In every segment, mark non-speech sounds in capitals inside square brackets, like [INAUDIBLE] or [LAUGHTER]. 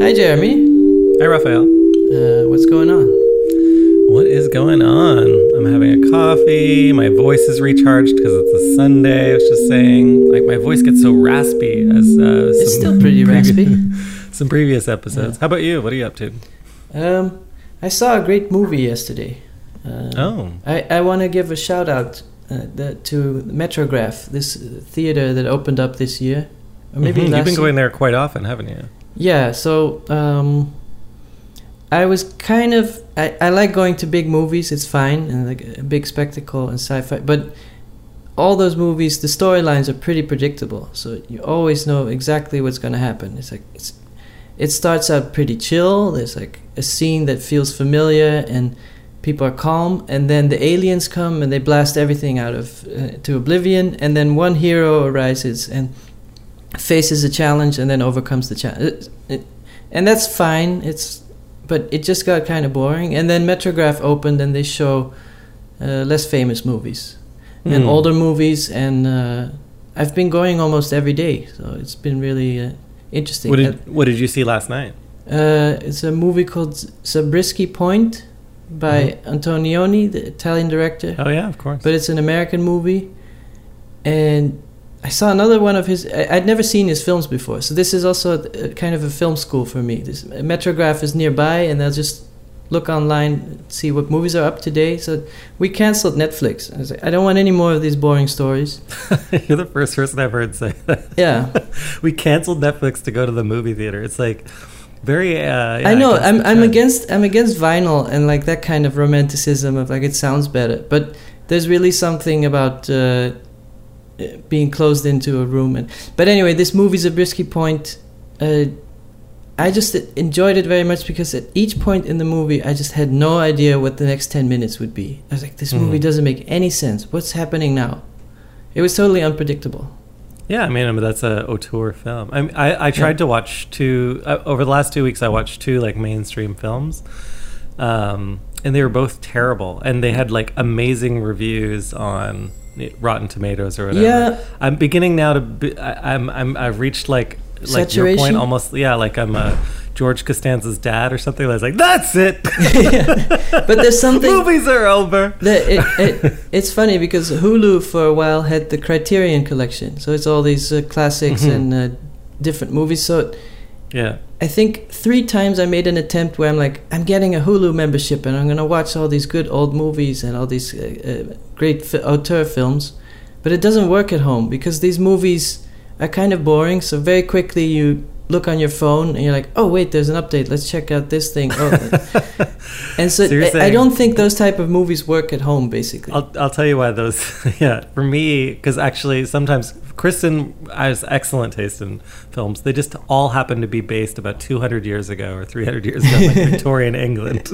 Hi, Jeremy. Hi, Raphael. Uh, what's going on? What is going on? I'm having a coffee. My voice is recharged because it's a Sunday. I was just saying, like my voice gets so raspy as uh, It's still pretty raspy. [LAUGHS] some previous episodes. Yeah. How about you? What are you up to? Um, I saw a great movie yesterday. Uh, Oh, I, I want to give a shout out uh, the, to Metrograph, this uh, theater that opened up this year. Or maybe Mhm. last you've been year. going there quite often, haven't you? Yeah, so um, I was kind of I, I like going to big movies. It's fine and like a big spectacle and sci-fi, but all those movies, the storylines are pretty predictable. So you always know exactly what's going to happen. It's like it's it starts out pretty chill. There's like a scene that feels familiar and people are calm, and then the aliens come and they blast everything out of uh, to oblivion, and then one hero arises and faces a challenge and then overcomes the challenge. And that's fine. It's but it just got kind of boring. And then Metrograph opened and they show uh, less famous movies and Hmm. older movies. And uh, I've been going almost every day, so it's been really uh, interesting. What did What did you see last night? Uh, it's a movie called Zabriskie Point by Antonioni, the Italian director Oh yeah, of course. but it's an American movie. And I saw another one of his. I, I'd never seen his films before, so this is also a, a kind of a film school for me. This Metrograph is nearby, and I'll just look online, see what movies are up today. So we canceled Netflix. I was like, I don't want any more of these boring stories. [LAUGHS] You're the first person I've heard say that. Yeah, [LAUGHS] we canceled Netflix to go to the movie theater. It's like very. Uh, yeah, I know. against I'm I'm against I'm against vinyl and like that kind of romanticism of like it sounds better, but there's really something about uh, being closed into a room. And but anyway, this movie's Zabriskie Point. Uh, I just enjoyed it very much because at each point in the movie, I just had no idea what the next ten minutes would be. I was like, this movie Mhm. doesn't make any sense. What's happening now? It was totally unpredictable. Yeah, I mean, I mean that's a auteur film. I I, I tried Yeah. to watch two uh, over the last two weeks. I watched two like mainstream films, um, and they were both terrible. And they had like amazing reviews on Rotten Tomatoes or whatever. Yeah. I'm beginning now to. Be, I, I'm I'm I've reached like like your point almost. Yeah, like I'm a George Costanza's dad or something. I was like, that's it. [LAUGHS] But there's [LAUGHS] something. Movies are over. It, it, it's funny because Hulu for a while had the Criterion collection, so it's all these uh, classics Mhm. and uh, different movies. So Yeah. I think three times I made an attempt where I'm like, I'm getting a Hulu membership and I'm gonna watch all these good old movies and all these uh, uh, great fi- auteur films, but it doesn't work at home because these movies are kind of boring. So very quickly you look on your phone and you're like, oh wait, there's an update. Let's check out this thing. Oh. [LAUGHS] and so, So I, I don't think those type of movies work at home. Basically, I'll, I'll tell you why those [LAUGHS] yeah for me because actually sometimes Kristen has excellent taste in films they just all happen to be based about 200 years ago or 300 years ago like [LAUGHS] Victorian England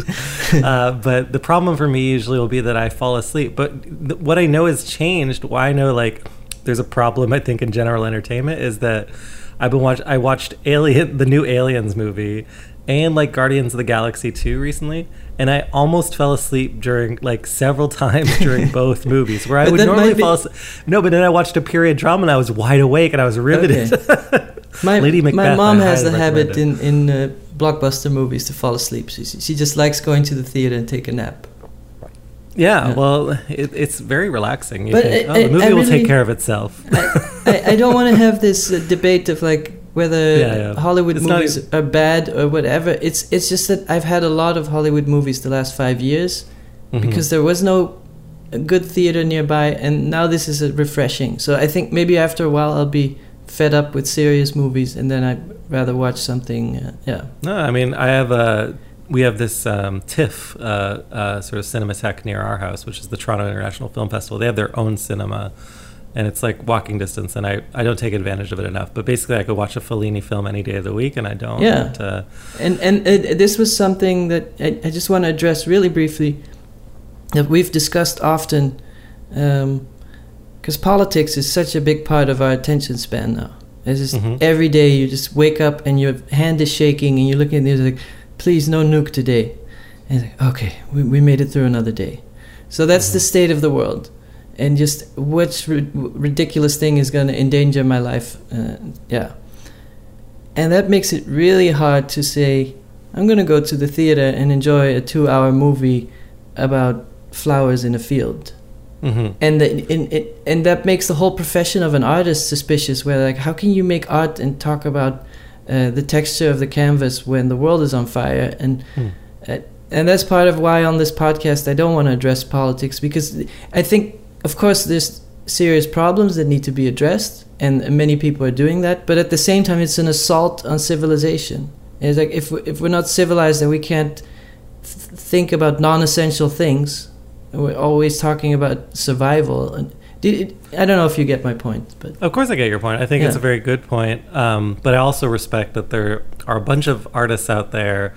uh, but the problem for me usually will be that I fall asleep but th- what I know has changed why I know like there's a problem I think in general entertainment is that I've been watch I watched Alien the new Aliens movie and like Guardians of the Galaxy 2 recently and I almost fell asleep during like several [LAUGHS] times during both [LAUGHS] movies where I would normally fall asleep no but then I watched a period drama and I was wide awake and I was riveted [LAUGHS] My, Lady my Macbeth, mom has the habit in, in uh, blockbuster movies to fall asleep. She, she just likes going to the theater and take a nap. Yeah, Yeah. well it, it's very relaxing you But think, I- oh, the movie I will really- take care of itself I, I don't want to have this uh, debate of like whether [LAUGHS] Yeah, yeah. Hollywood It's movies are bad or whatever. It's it's just that I've had a lot of Hollywood movies the last five years Mhm. because there was no good theater nearby, and now this is uh, refreshing. So I think maybe after a while I'll be fed up with serious movies, and then I'd rather watch something. Uh, yeah. No, I mean, I have a. We have this um, TIFF uh, uh, sort of cinematheque near our house, which is the Toronto International Film Festival. They have their own cinema, and it's like walking distance. And I, I don't take advantage of it enough. But basically, I could watch a Fellini film any day of the week, and I don't. Yeah. But, uh, And and it, this was something that I, I just want to address really briefly that we've discussed often, because politics is such a big part of our attention span now. It's just Mhm. every day you just wake up and your hand is shaking and you're looking at the news like, please no nuke today. And like, okay, we, we made it through another day. So that's the state of the world. And just which ri- ridiculous thing is going to endanger my life? Uh, yeah. and that makes it really hard to say I'm going to go to the theater and enjoy a 2-hour movie about flowers in a field. Mm-hmm. And the, in, it, and that makes the whole profession of an artist suspicious. Where like, how can you make art and talk about uh, the texture of the canvas when the world is on fire? And Hmm. uh, and that's part of why on this podcast I don't want to address politics because I think, of course, there's serious problems that need to be addressed, and many people are doing that. But at the same time, it's an assault on civilization. It's like if we, if we're not civilized, then we can't th- think about non-essential things. We're always talking about survival. And did I don't know if you get my point, but Of course, I get your point. I think it's a very good point. Um, but I also respect that there are a bunch of artists out there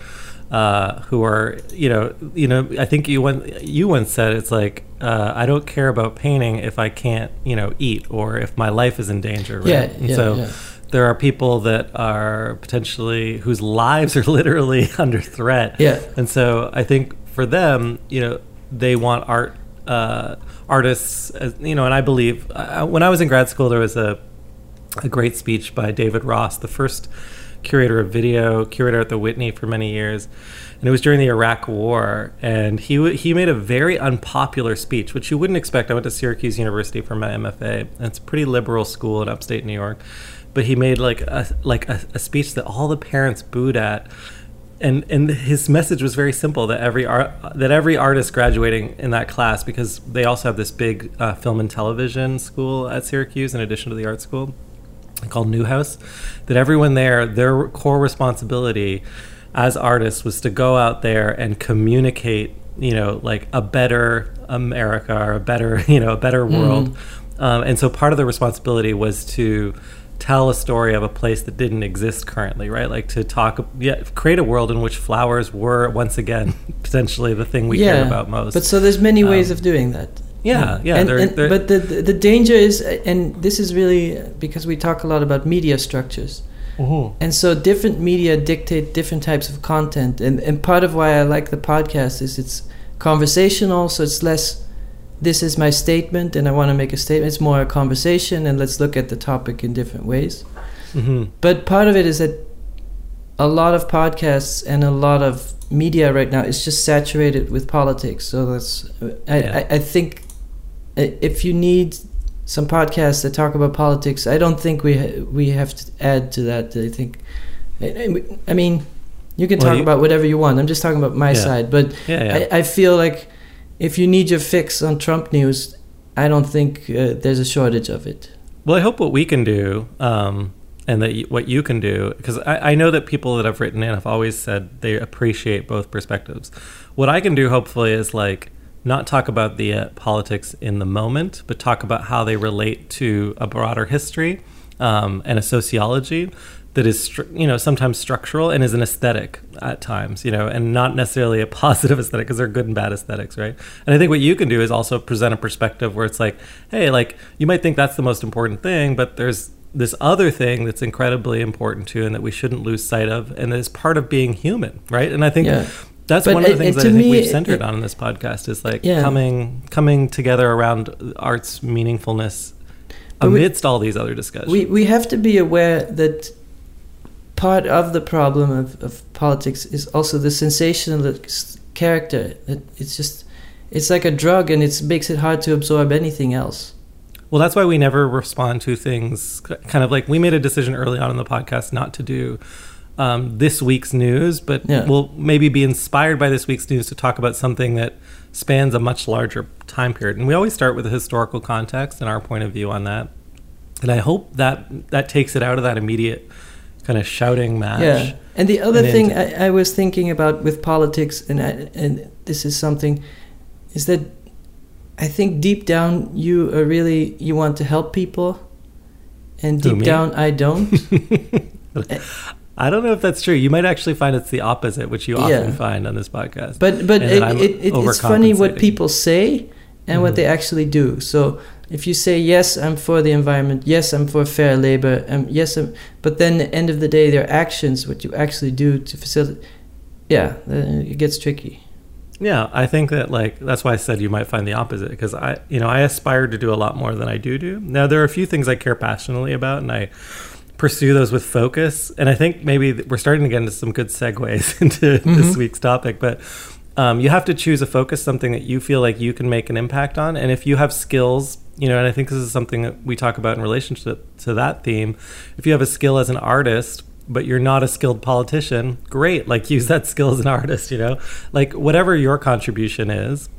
uh, who are, you know, you know. I think you once you once said it's like uh, I don't care about painting if I can't, you know, eat or if my life is in danger. Right? Yeah, and yeah, so yeah. there are people that are potentially whose lives are [LAUGHS] literally under threat. Yeah. And so I think for them, you know, they want art uh, artists, you know, and I believe uh, when I was in grad school, there was a a great speech by David Ross, the first curator of video, curator at the Whitney for many years, and it was during the Iraq War. And he he made a very unpopular speech, which you wouldn't expect. I went to Syracuse University for my MFA, and it's a pretty liberal school in upstate New York. But he made like a like a, a speech that all the parents booed at. And, and his message was very simple that every art, that every artist graduating in that class because they also have this big uh, film and television school at Syracuse in addition to the art school called Newhouse, that everyone there, their core responsibility as artists was to go out there and communicate, you know, like a better America or a better, [LAUGHS] you know, a better world. Um, and so part of the responsibility was to tell a story of a place that didn't exist currently, right? Like to talk, yeah, create a world in which flowers were once again [LAUGHS] potentially the thing we care about most. But so there's many ways Um, of doing that. yeah, yeah. And, they're- and- they're- but the the the danger is, and this is really because we talk a lot about media structures, Mhm. and so different media dictate different types of content, and and part of why I like the podcast is it's conversational, so it's less. This is my statement, and I want to make a statement. It's more a conversation, and let's look at the topic in different ways. Mhm. But part of it is that a lot of podcasts and a lot of media right now is just saturated with politics. So that's I, Yeah. I, I think if you need some podcasts that talk about politics, I don't think we ha- we have to add to that. I think I, I mean you can Well, talk you- about whatever you want. I'm just talking about my Yeah. side, but yeah. I, I feel like if you need your fix on Trump news, I don't think uh, there's a shortage of it. Well, I hope what we can do, um, and that what you can do, because I, I know that people that have written in have always said they appreciate both perspectives. What I can do, hopefully, is like not talk about the uh, politics in the moment, but talk about how they relate to a broader history um, and a sociology that is, you know, sometimes structural and is an aesthetic at times, you know, and not necessarily a [LAUGHS] positive aesthetic because they're good and bad aesthetics, right? And I think what you can do is also present a perspective where it's like, hey, like you might think that's the most important thing, but there's this other thing that's incredibly important too, and that we shouldn't lose sight of, and that is part of being human, right? And I think Yeah. that's But one of the things it- that I think me, we've centered it- on in this podcast is like Yeah. coming coming together around art's meaningfulness But we- amidst all these other discussions. We we have to be aware that part of the problem of, of politics is also the sensationalist character. That it's just it's like a drug and it makes it hard to absorb anything else. Well, that's why we never respond to things kind of like we made a decision early on in the podcast not to do um, this week's news, but Yeah. we'll maybe be inspired by this week's news to talk about something that spans a much larger time period. And we always start with a historical context and our point of view on that. And I hope that that takes it out of that immediate kind of shouting match. Yeah. And the other And thing I, I was thinking about with politics, and I, and this is something, is that I think deep down you are really you want to help people, and deep down I don't. [LAUGHS] I don't know if that's true. You might actually find it's the opposite, which you often Yeah. find on this podcast. But but it, it, it, it's funny what people say and what Mhm. they actually do. So if you say yes, I'm for the environment. Yes, I'm for fair labor. Um, yes, I'm, but then at the end of the day, their actions, what you actually do to facilitate, yeah, it gets tricky. Yeah, I think that like that's why I said you might find the opposite because I, you know, I aspire to do a lot more than I do do. Now there are a few things I care passionately about, and I pursue those with focus. And I think maybe we're starting to get into some good segues [LAUGHS] into mm-hmm. this week's topic, but um, you have to choose a focus, something that you feel like you can make an impact on. And if you have skills, you know, and I think this is something that we talk about in relationship to that theme. If you have a skill as an artist, but you're not a skilled politician, great. Like [LAUGHS] use that skill as an artist, you know? Like whatever your contribution is,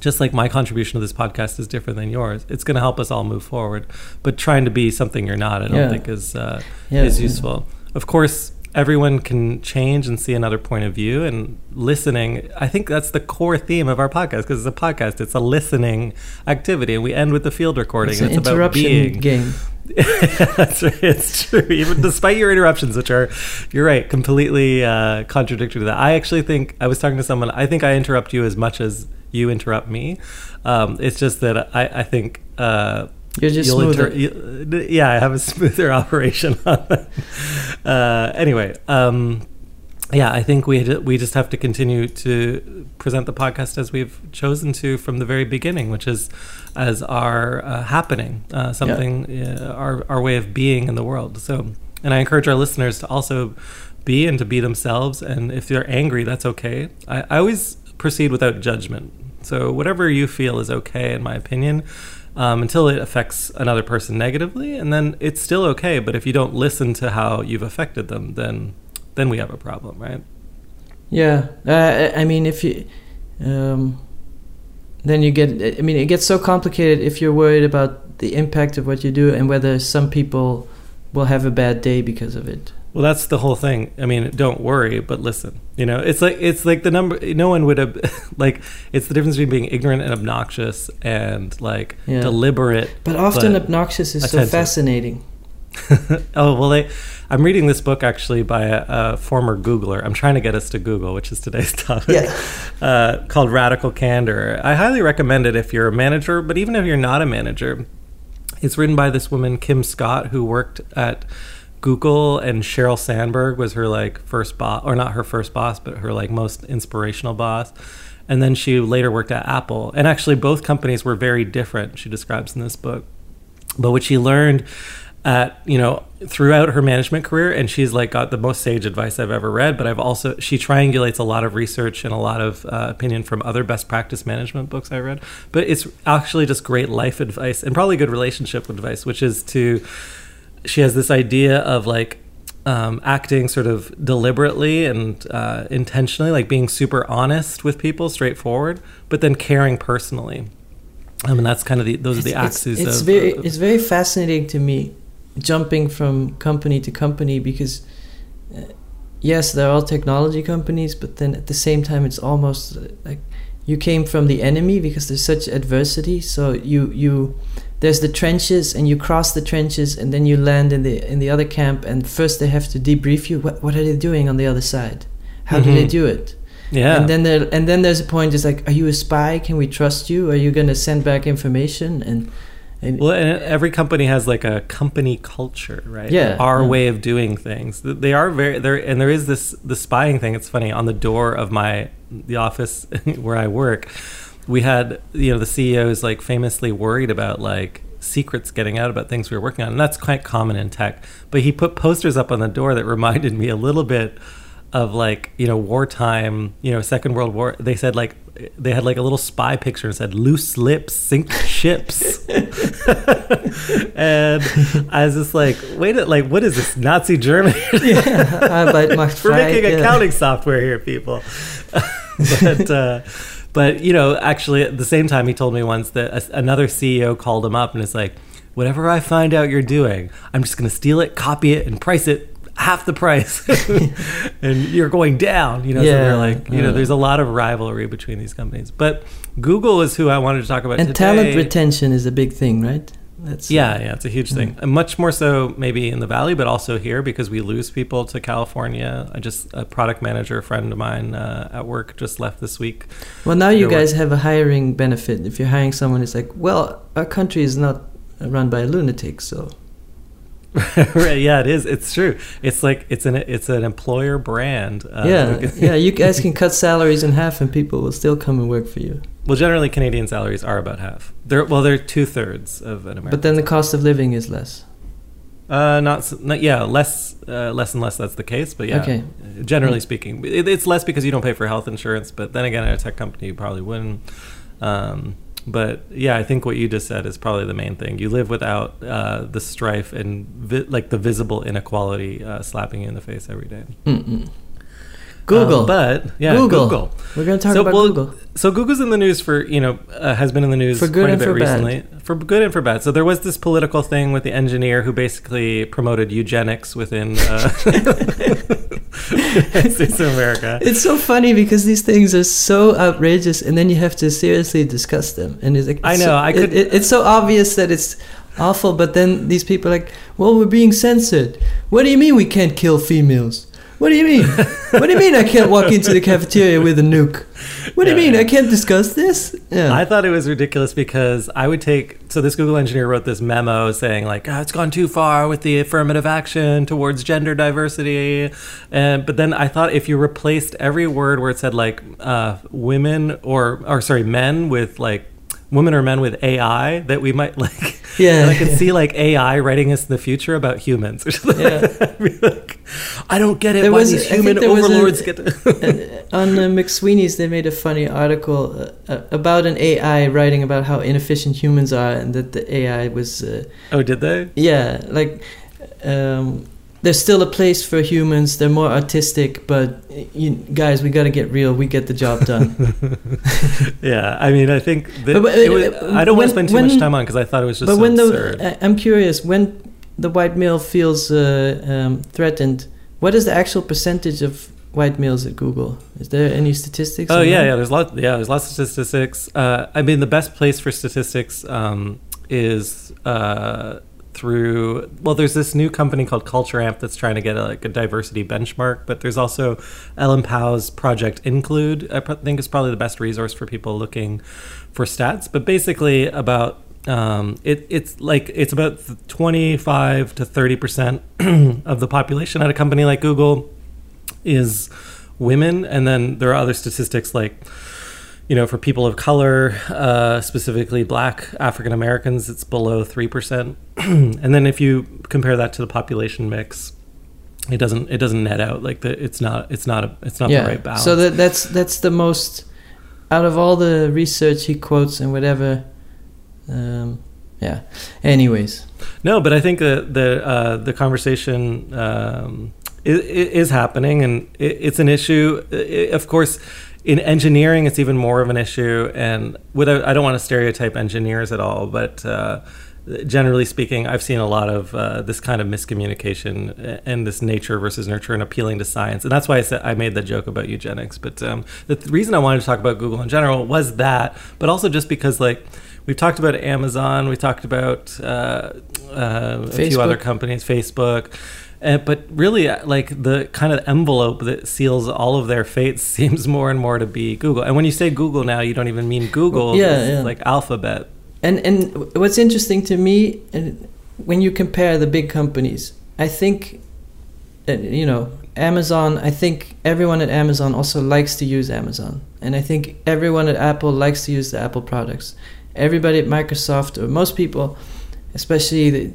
just like my contribution to this podcast is different than yours, it's going to help us all move forward. But trying to be something you're not, I don't yeah. think is uh, yeah, is useful. Yeah. Of course, everyone can change and see another point of view and listening i think that's the core theme of our podcast because it's a podcast it's a listening activity and we end with the field recording it's, an it's about being game. [LAUGHS] That's right it's true even despite your interruptions which are you're right completely uh, contradictory to that. I actually think i was talking to someone i think i interrupt you as much as you interrupt me. Um, it's just that i, I think uh, you're just smoother. Inter- you, yeah, I have a [LAUGHS] smoother operation on. Uh, anyway, um, yeah, I think we we just have to continue to present the podcast as we've chosen to from the very beginning, which is as our uh, happening, uh, something yeah. Uh, our our way of being in the world. So, and I encourage our listeners to also be and to be themselves. And if they're angry, that's okay. I, I always proceed without judgment. So whatever you feel is okay, in my opinion um, until it affects another person negatively, and then it's still okay. But if you don't listen to how you've affected them, then then we have a problem, right? Yeah, uh, I mean, if you, um, then you get. I mean, it gets so complicated if you're worried about the impact of what you do and whether some people will have a bad day because of it. Well, that's the whole thing. I mean, don't worry, but listen. You know, it's like it's like the number. No one would have [LAUGHS] like. It's the difference between being ignorant and obnoxious and like yeah. deliberate. But often but obnoxious is attentive. so fascinating. [LAUGHS] oh well, they. I'm reading this book actually by a, a, former Googler. I'm trying to get us to Google, which is today's [LAUGHS] topic. Yeah. Uh, called Radical Candor. I highly recommend it if you're a manager, but even if you're not a manager, it's written by this woman Kim Scott who worked at Google and Sheryl Sandberg was her like first boss, or not her first boss, but her like most inspirational boss. And then she later worked at Apple. And actually, both companies were very different, she describes in this book. But what she learned at, you know, throughout her management career, and she's like got the most sage advice I've ever read. But I've also, she triangulates a lot of research and a lot of uh, opinion from other best practice management books I read. But it's actually just great life advice and probably good relationship advice, which is to, she has this idea of like um, acting sort of deliberately and uh, intentionally, like being super honest with people, straightforward, but then caring personally. I mean, that's kind of the those it's, are the axes. It's, it's of, very it's very fascinating to me, jumping from company to company because. Uh, yes, they're all technology companies, but then at the same time, it's almost like you came from the enemy because there's such adversity. So you you there's the trenches and you cross the trenches and then you land in the in the other camp and first they have to debrief you. What, what are they doing on the other side? How mm-hmm. do they do it? Yeah. And then there and then there's a point it's like are you a spy? Can we trust you? Are you going to send back information? And, and well and every company has like a company culture right? Yeah. Our yeah. way of doing things. They are very there and there is this the spying thing it's funny on the door of my the office [LAUGHS] where i work we had you know the CEOs like famously worried about like secrets getting out about things we were working on, and that's quite common in tech. But he put posters up on the door that reminded me a little bit of like you know wartime, you know Second World War. They said like they had like a little spy picture and said "loose lips sink ships," [LAUGHS] and I was just like, wait, a, like what is this Nazi Germany? [LAUGHS] yeah, [LAUGHS] we're making yeah. accounting software here, people. but. Uh, but you know, actually, at the same time, he told me once that a, another CEO called him up and is like, "Whatever I find out you're doing, I'm just going to steal it, copy it, and price it half the price, [LAUGHS] and you're going down." You know, yeah, so they're like, you know, there's a lot of rivalry between these companies. But Google is who I wanted to talk about. And today. talent retention is a big thing, right? That's yeah, uh, yeah, it's a huge thing. Mm-hmm. much more so maybe in the valley, but also here because we lose people to California. I just a product manager friend of mine uh, at work just left this week. Well, now you guys work. have a hiring benefit. If you're hiring someone, it's like, well, our country is not run by a lunatic, so. [LAUGHS] right, yeah, it is. It's true. It's like it's an it's an employer brand. Uh, yeah, [LAUGHS] yeah. You guys can cut salaries in half, and people will still come and work for you. Well, generally, Canadian salaries are about half. They're well, they're two thirds of an American. But then the cost of living is less. Uh, not, not yeah, less uh, less and less. That's the case, but yeah, Okay. generally speaking, it, it's less because you don't pay for health insurance. But then again, at a tech company, you probably wouldn't. Um, but yeah, I think what you just said is probably the main thing. You live without uh, the strife and vi- like the visible inequality uh, slapping you in the face every day. Mm-mm. Google. Uh, but yeah, Google. Google. We're going to talk So, about well, Google. So Google's in the news for you know uh, has been in the news For good quite a bit for bad. recently for good and for bad. So there was this political thing with the engineer who basically promoted eugenics within uh, [LAUGHS] [LAUGHS] [LAUGHS] States of America. It's so funny because these things are so outrageous, and then you have to seriously discuss them. And it's like I know, so- I it- could- it- it's so obvious that it's awful, but then these people are like, "Well, we're being censored. What do you mean we can't kill females? What do you mean? what do you mean I can't walk into the cafeteria with a nuke? What do you mean. I can't discuss this?" Yeah. I thought it was ridiculous because I would take so this Google engineer wrote this memo saying like oh, it's gone too far with the affirmative action towards gender diversity, and but then I thought if you replaced every word where it said like uh, women or or sorry men with like women or men with AI that we might like [LAUGHS] Yeah. I could see like AI writing us in the future about humans or [LAUGHS] something Yeah. like. Like, I don't get it There why was- these human was a- overlords get to [LAUGHS] on uh, McSweeney's, they made a funny article uh, uh, about an AI writing about how inefficient humans are, and that the AI was, uh, Oh, did they? yeah, like um, there's still a place for humans. They're more artistic, but you, guys, we got to get real. We get the job done. [LAUGHS] yeah, I mean, I think that But- but, it was, uh, I don't want to spend too when- much time on because I thought it was just but so when absurd. the, I- I'm curious, when the white male feels uh, um, threatened, what is the actual percentage of white males at Google? Is there any statistics? oh yeah, that? yeah. There's lot. Yeah, there's lots of statistics. Uh, I mean, the best place for statistics um, is uh, through. Well, there's this new company called Culture Amp that's trying to get a, like a diversity benchmark. But there's also Ellen Pao's Project Include. I think is probably the best resource for people looking for stats. But basically, about um, it, it's like it's about 25 to 30 percent [CLEARS THROAT] of the population at a company like Google is women, and then there are other statistics like you know for people of color, uh, specifically Black African Americans, it's below three percent, [CLEARS THROAT] and then if you compare that to the population mix. It doesn't. It doesn't net out like the. It's not. It's not a. It's not the right balance. So that that's that's the most out of all the research he quotes and whatever. Um, yeah. Anyways, No, but I think that the uh, the conversation um, is, is happening, and it, it's an issue. Of course, in engineering, it's even more of an issue. And without, I don't want to stereotype engineers at all, but uh, generally speaking, I've seen a lot of uh, this kind of miscommunication and this nature versus nurture and appealing to science. And that's why I said I made that joke about eugenics. But um, the th- reason I wanted to talk about Google in general was that, but also just because like. We've talked about Amazon. We talked about uh, uh, a few other companies, Facebook. Uh, but really, uh, like the kind of envelope that seals all of their fates [LAUGHS] seems more and more to be Google. And when you say Google now, you don't even mean Google. Yeah, yeah. like Alphabet. and and what's interesting to me, and when you compare the big companies, I think, uh, you know, Amazon. I think everyone at Amazon also likes to use Amazon, and I think everyone at Apple likes to use the Apple products. Everybody at Microsoft, or most people, especially the.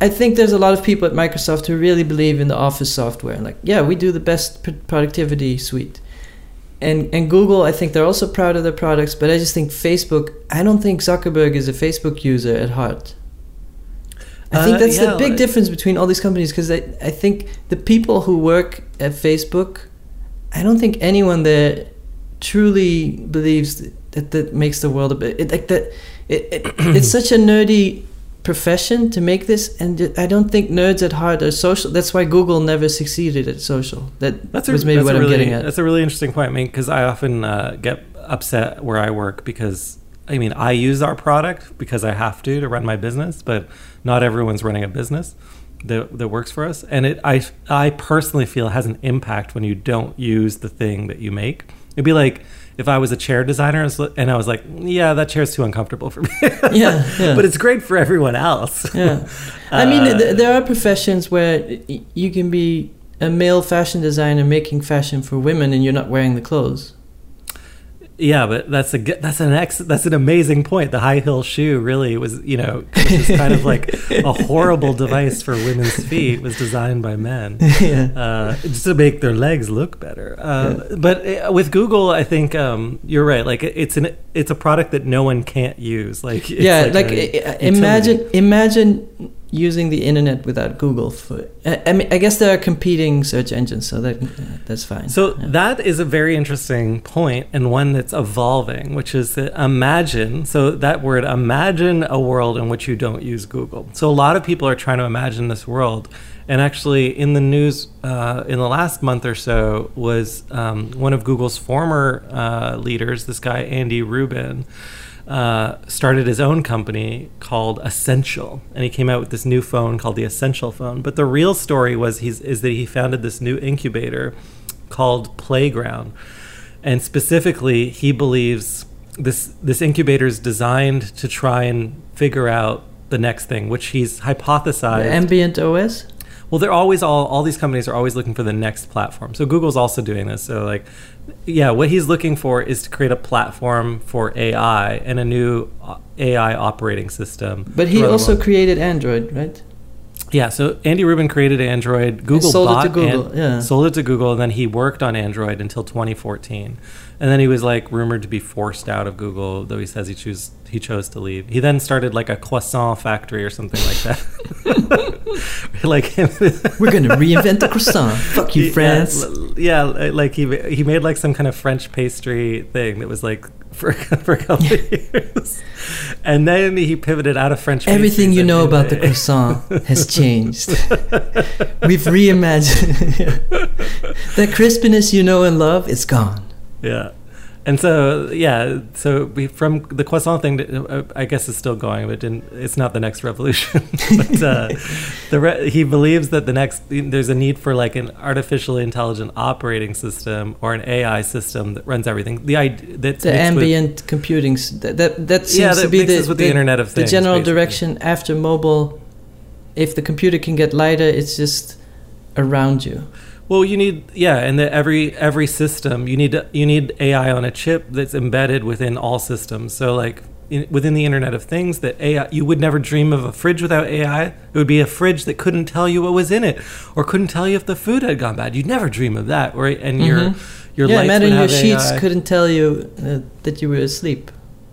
I- think there's a lot of people at Microsoft who really believe in the Office software. Like, yeah, we do the best pr- productivity suite. And and Google, I think they're also proud of their products, but I just think Facebook. I don't think Zuckerberg is a Facebook user at heart. I think Uh, that's yeah, the big like- difference between all these companies because I, I think the people who work at Facebook, I don't think anyone there truly believes that that makes the world a bit it, like that. It, it [COUGHS] it's such a nerdy profession to make this, and I don't think nerds at heart are social. That's why Google never succeeded at social. That That's a, was maybe that's what i'm really, getting at. That's a really interesting point. I mean, because I often uh, get upset where I work because I mean I use our product because I have to to run my business, but not everyone's running a business that that works for us, and it I I personally feel has an impact when you don't use the thing that you make. It'd be like if I was a chair designer and I was like, yeah, that chair's too uncomfortable for me. [LAUGHS] Yeah, yeah. but it's great for everyone else. yeah. I [LAUGHS] mean, Uh, th- there are professions where y- you can be a male fashion designer making fashion for women and you're not wearing the clothes. Yeah, but that's a that's an ex that's an amazing point. The high heel shoe really was, you know, was kind of like a [LAUGHS] horrible device for women's feet. Was designed by men, [LAUGHS] yeah. uh, just to make their legs look better. Uh, But uh, with Google, I think um, you're right. Like it- it's an it's a product that no one can't use. Like yeah, like, a i- utility. imagine imagine using the internet without Google. For I, I mean, I guess there are competing search engines, so that that's fine. So Yeah. that is a very interesting point and one that's evolving, which is that imagine. So that word, imagine a world in which you don't use Google. So a lot of people are trying to imagine this world. And actually, in the news uh, in the last month or so, was um, one of Google's former uh, leaders, this guy Andy Rubin, uh, started his own company called Essential, and he came out with this new phone called the Essential phone. But the real story was he's is that he founded this new incubator called Playground, and specifically he believes this this incubator is designed to try and figure out the next thing, which he's hypothesized. ambient OS. Well, they're always all all these companies are always looking for the next platform. So Google's also doing this. So like, yeah, what he's looking for is to create a platform for AI and a new uh, AI operating system. But he also created Android, right? yeah. So Andy Rubin created Android. Google sold it to bought Google, An- yeah. sold it to Google, and then he worked on Android until 2014, and then he was like rumored to be forced out of Google, though he says he chose he chose to leave. He then started like a croissant factory or something like that. [LAUGHS] like. [LAUGHS] We're gonna reinvent the croissant. Fuck you, France. l- Yeah, like he he made like some kind of French pastry thing that was like [LAUGHS] for for a couple of years, and then he pivoted out of French. Everything you know about the croissant has changed. We've reimagined. the crispiness you know and love is gone. Yeah. And so, yeah, so we, from the croissant thing, uh, I guess it's still going, but didn't, it's not the next revolution. [LAUGHS] but uh, the re- he believes that the next there's a need for like an artificially intelligent operating system or an AI system that runs everything. The idea that's The mixed with- ambient computing that that, that seems Yeah, to be the, with the Internet of Things, the general basically. direction after mobile. If the computer can get lighter, it's just around you. Well, you need yeah, and that every every system you need you need AI on a chip that's embedded within all systems. So like in, within the Internet of Things, that AI you would never dream of a fridge without AI. It would be a fridge that couldn't tell you what was in it, or couldn't tell you if the food had gone bad. You'd never dream of that, right? And your Mhm. your yeah, lights imagine your have sheets couldn't tell you uh, that you were asleep.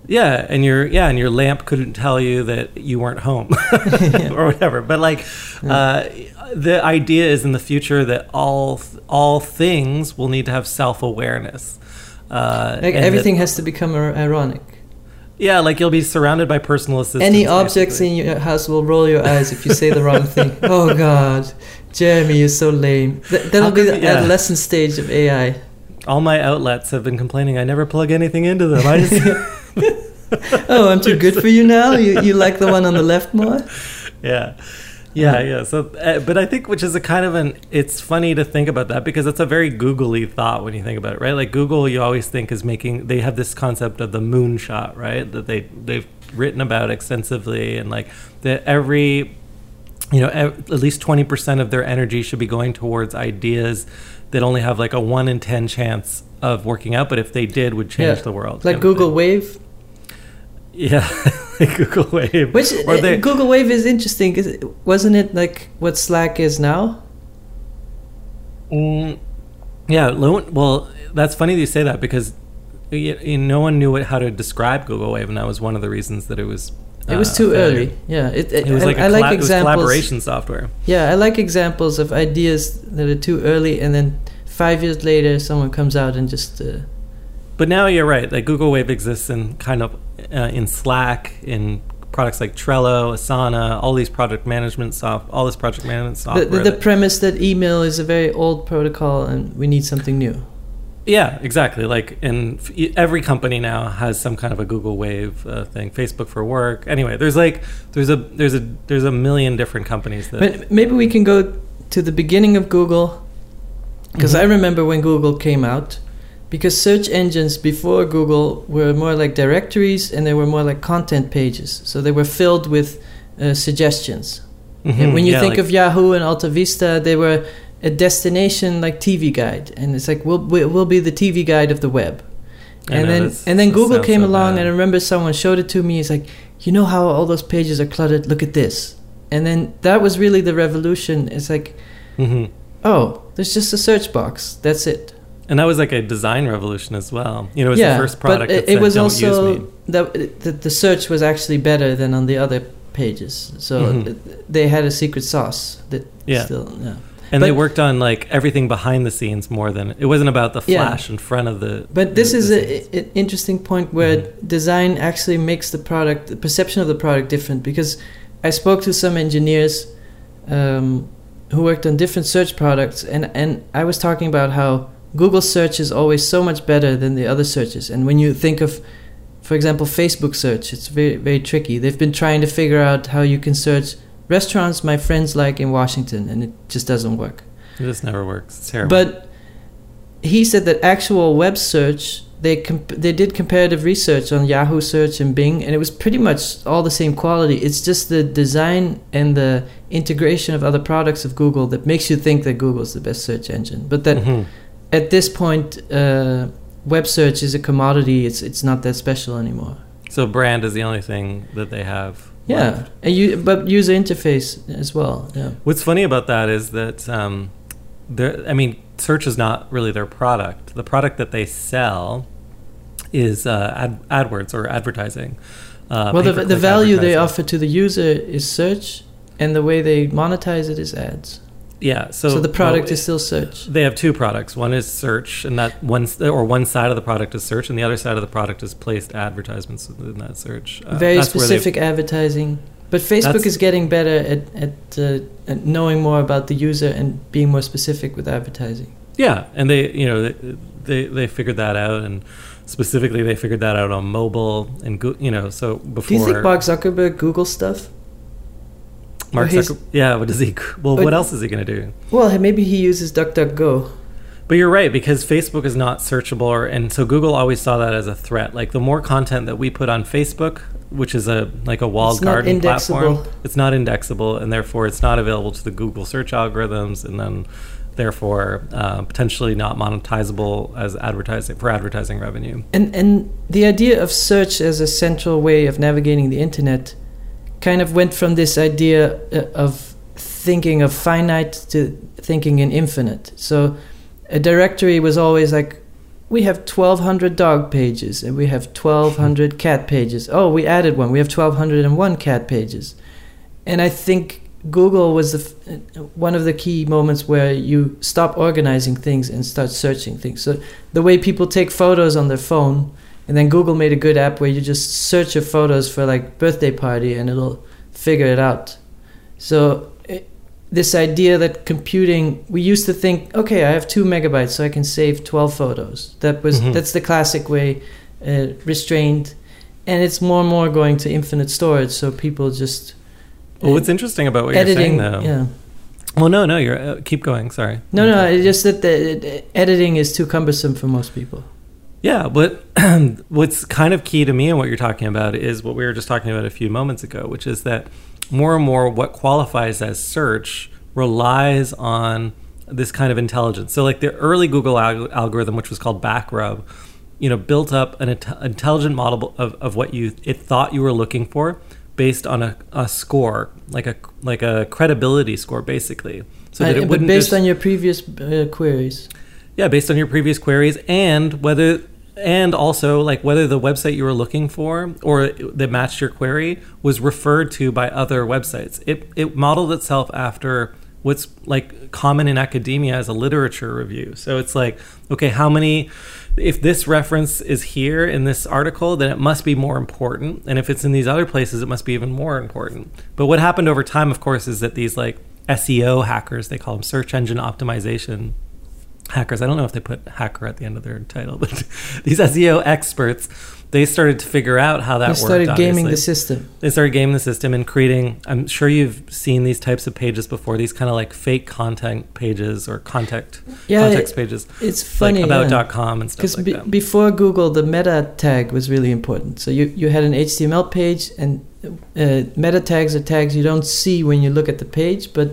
Yeah, and your yeah, and your lamp couldn't tell you that you weren't home [LAUGHS] [LAUGHS] or whatever. But like, uh, the idea is in the future that all all things will need to have self awareness. Uh, Like everything that- has to become ironic. yeah, like you'll be surrounded by personal assistants. Any objects basically. in your house will roll your eyes if you say the wrong thing. [LAUGHS] Oh God, Jeremy, you're so lame. Th- that'll How be the yeah. adolescent stage of AI. all my outlets have been complaining. I never plug anything into them. I just Oh, I'm too good for you now. You you like the one on the left more? yeah yeah yeah so uh, but i think which is a kind of an it's funny to think about that because it's a very googly thought when you think about it right like google you always think is making they have this concept of the moonshot right that they they've written about extensively and like that every you know at least 20% of their energy should be going towards ideas that only have like a 1 in 10 chance of working out but if they did would change Yeah. the world Like Google. Wave. Yeah [LAUGHS] like google wave Which uh, they, Google Wave is interesting. 'cause it- wasn't it like what Slack is now? Mm, yeah, well, that's funny that you say that because y y no one knew what, how to describe Google Wave, and that was one of the reasons that it was. It was uh, too failure. early. Yeah, it, it, It was I, like a I like colla- was examples. collaboration software. Yeah, I like examples of ideas that are too early, and then five years later, someone comes out and just. Uh, But now you're right. Like Google Wave exists in kind of uh, in Slack, in products like Trello, Asana, all these project management soft, all this project management the, software. the, the that- premise that email is a very old protocol and we need something new. Yeah, exactly. Like, in f- every company now has some kind of a Google Wave uh, thing. Facebook for work. Anyway, there's like there's a there's a there's a million different companies that. But maybe we can go to the beginning of Google, because I Mhm. remember when Google came out. Because search engines before Google were more like directories and they were more like content pages. So they were filled with uh, suggestions. Mhm, And when you yeah, think like- of Yahoo and Alta Vista, they were a destination like TV guide, and it's like we'll we'll be the TV guide of the web. And know, then and then Google came so along, bad. and I remember someone showed it to me. It's like, you know how all those pages are cluttered? Look at this. And then that was really the revolution. It's like, hmm oh, there's just a search box. That's it. And that was like a design revolution as well. You know, it was yeah, the first product but it, that it said, was "Don't also use me." that the, the search was actually better than on the other pages. So Mhm. it- they had a secret sauce that Yeah. still yeah. And they worked on like everything behind the scenes more than it wasn't about the Yeah. flash in front of the. But this the- is the an interesting point where Mhm. design actually makes the product, the perception of the product different. Because I spoke to some engineers um, who worked on different search products, and, and I was talking about how Google search is always so much better than the other searches. And when you think of, for example, Facebook search, it's very, very tricky. They've been trying to figure out how you can search restaurants my friends like in Washington, and it just doesn't work. It just never works. It's terrible. But he said that actual web search, they comp- they did comparative research on Yahoo search and Bing, and it was pretty much all the same quality. It's just the design and the integration of other products of Google that makes you think that Google is the best search engine. But that Mhm. At this point, uh, web search is a commodity. It's it's not that special anymore. So brand is the only thing that they have. Yeah, left. and you but user interface as well. Yeah. What's funny about that is that um, there. I mean, search is not really their product. The product that they sell is uh, ad, AdWords or advertising. Uh, well, the, the value they offer to the user is search, and the way they monetize it is ads. Yeah. So, So, the product well, is still search. They have two products. One is search, and that one or one side of the product is search, and the other side of the product is placed advertisements in that search. Uh, Very that's where they've- specific advertising. But Facebook is getting better at at, uh, at knowing more about the user and being more specific with advertising. Yeah, and they you know they, they they figured that out, and specifically they figured that out on mobile and go, you know so before Do you think Mark Zuckerberg Google stuff? Mark Zucker- yeah, what does he? Well, But- what else is he going to do? Well, maybe he uses DuckDuckGo. But you're right because Facebook is not searchable, or, and so Google always saw that as a threat. Like the more content that we put on Facebook, which is a like a walled It's garden platform, it's not indexable, and therefore it's not available to the Google search algorithms, and then therefore uh, potentially not monetizable as advertising for advertising revenue. And and the idea of search as a central way of navigating the internet kind of went from this idea uh, of thinking of finite to thinking in infinite. So a directory was always like we have 1200 dog pages and we have 1200 [LAUGHS] cat pages. Oh, we added one. We have 1201 cat pages. And I think Google was the f- one of the key moments where you stop organizing things and start searching things. So the way people take photos on their phone, and then Google made a good app where you just search your photos for like birthday party and it'll figure it out. So it, this idea that computing, we used to think, okay, I have two megabytes, so I can save twelve photos. That was Mhm. that's the classic way, uh, restrained, and it's more and more going to infinite storage. So people just Well, uh, what's interesting about what editing, you're saying, though? yeah. Well, no, no, you're uh, keep going. Sorry. No, no, it's just that the, the editing is too cumbersome for most people. Yeah, but [CLEARS THROAT] what's kind of key to me and what you're talking about is what we were just talking about a few moments ago, which is that more and more what qualifies as search relies on this kind of intelligence. So, like the early Google al- algorithm, which was called Backrub, you know, built up an int- intelligent model of, of what you it thought you were looking for based on a, a score, like a like a credibility score, basically. So that Uh, it but based just- on your previous uh, queries. yeah, based on your previous queries and whether and also like whether the website you were looking for or that matched your query was referred to by other websites. It it modeled itself after what's like common in academia as a literature review. So it's like, okay, how many if this reference is here in this article, then it must be more important. And if it's in these other places, it must be even more important. But what happened over time, of course, is that these like SEO hackers, they call them search engine optimization hackers. I don't know if they put hacker at the end of their title, [LAUGHS] but these SEO experts, they started to figure out how that They worked. started gaming obviously. the system. They started gaming the system and creating. I'm sure you've seen these types of pages before. These kind of like fake content pages or contact Yeah, context pages, It's funny. like yeah. about.com and stuff Because like be- that. before Google, the meta tag was really important. So you, you had an HTML page, and uh, meta tags are tags you don't see when you look at the page, but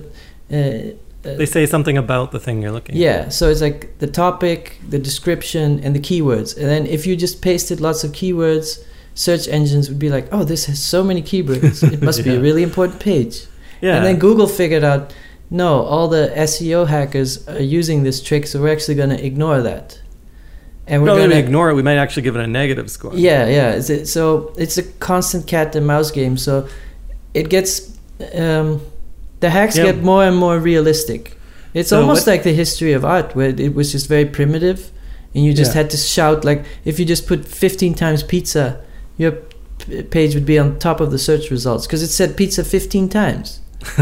uh, uh, They say something about the thing you're looking at. yeah, so it's like the topic, the description, and the keywords. And then if you just pasted lots of keywords, search engines would be like, oh, this has so many keywords. It must be a [LAUGHS] really important page. Yeah. And then Google figured out, no, all the SEO hackers are using this trick, so we're actually going to ignore that. And we're no, going to ignore it. We might actually give it a negative score. Yeah, yeah. It's so it's a constant cat and mouse game. So it gets um, the hacks Yeah. get more and more realistic. It's So almost what- like the history of art, where it was just very primitive, and you just Yeah. had to shout like if you just put 15 times pizza, your page would be on top of the search results because it said pizza 15 times. [LAUGHS]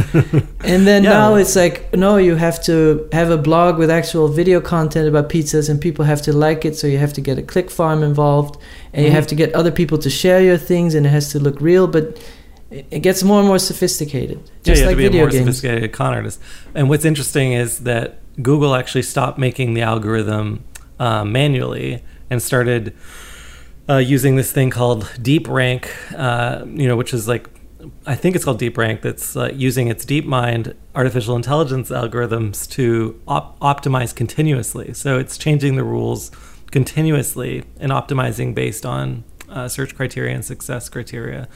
And then Yeah. now it's like no, you have to have a blog with actual video content about pizzas, and people have to like it. So you have to get a click farm involved, and you Mhm. have to get other people to share your things, and it has to look real. But it gets more and more sophisticated, Yeah, just you have like to be a video more games. sophisticated con artist. And what's interesting is that Google actually stopped making the algorithm uh, manually and started uh, using this thing called Deep Rank, uh, you know, which is like I think it's called Deep Rank. That's uh, using its DeepMind artificial intelligence algorithms to op- optimize continuously. So it's changing the rules continuously and optimizing based on uh, search criteria and success criteria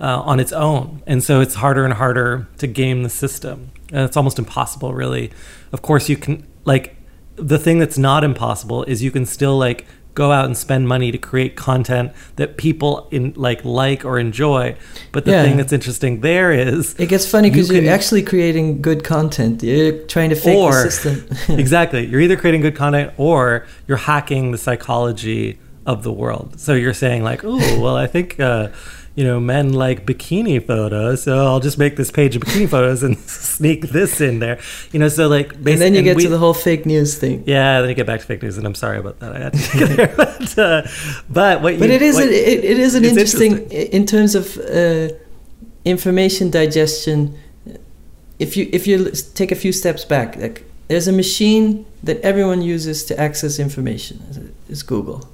uh, on its own. And so it's harder and harder to game the system. And it's almost impossible, really. Of course, you can like the thing that's not impossible is you can still like go out and spend money to create content that people in like like or enjoy. But the Yeah. thing that's interesting there is It gets funny because you are actually creating good content. You're trying to fake Or- the system. [LAUGHS] [LAUGHS] exactly. You're either creating good content or you're hacking the psychology of the world. So you're saying like, oh, well, I think uh, you know men like bikini photos, so I'll just make this page of bikini photos and [LAUGHS] sneak this in there. You know, so like, and then you get we- to the whole fake news thing. yeah, then you get back to fake news, and I'm sorry about that. I had to get there, [LAUGHS] but, uh, but what But you, it is what- an, it, it is an interesting, interesting. in terms of uh, information digestion. If you if you take a few steps back, like there's a machine that everyone uses to access information. It's Google,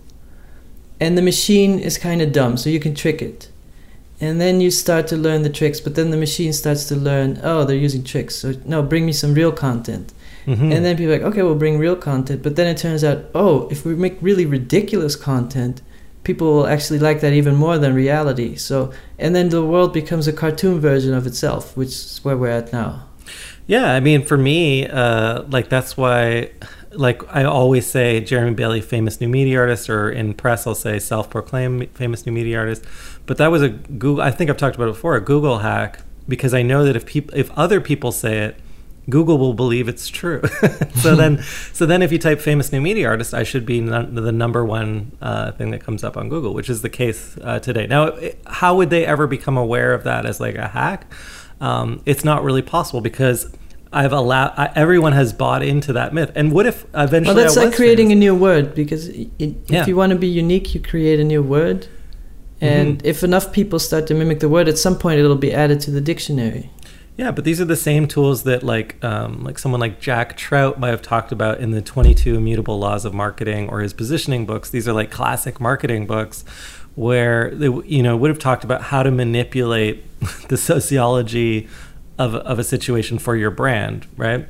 and the machine is kind of dumb, so you can trick it. And then you start to learn the tricks, but then the machine starts to learn, oh, they're using tricks. So no, bring me some real content. Mhm. And then people are like, okay, we'll bring real content. But then it turns out, oh, if we make really ridiculous content, people will actually like that even more than reality. So, and then the world becomes a cartoon version of itself, which is where we're at now. Yeah, I mean, for me, uh, like that's why, like I always say, Jeremy Bailey, famous new media artist, or in press, I'll say self-proclaimed famous new media artist. But that was a Google. I think I've talked about it before, a Google hack, because I know that if people, if other people say it, Google will believe it's true. [LAUGHS] so then, so then, if you type famous new media artist, I should be the number one uh, thing that comes up on Google, which is the case uh, today. Now, it- how would they ever become aware of that as like a hack? Um, it's not really possible because I've allowed I, everyone has bought into that myth. And what if eventually? Well, that's like creating a new word because i i Yeah. if you want to be unique, you create a new word. And Mhm. if enough people start to mimic the word, at some point it'll be added to the dictionary. Yeah, but these are the same tools that like um, like someone like Jack Trout might have talked about in the 22 Immutable Laws of Marketing or his positioning books. These are like classic marketing books where they you know would have talked about how to manipulate [LAUGHS] the sociology of of a situation for your brand, right?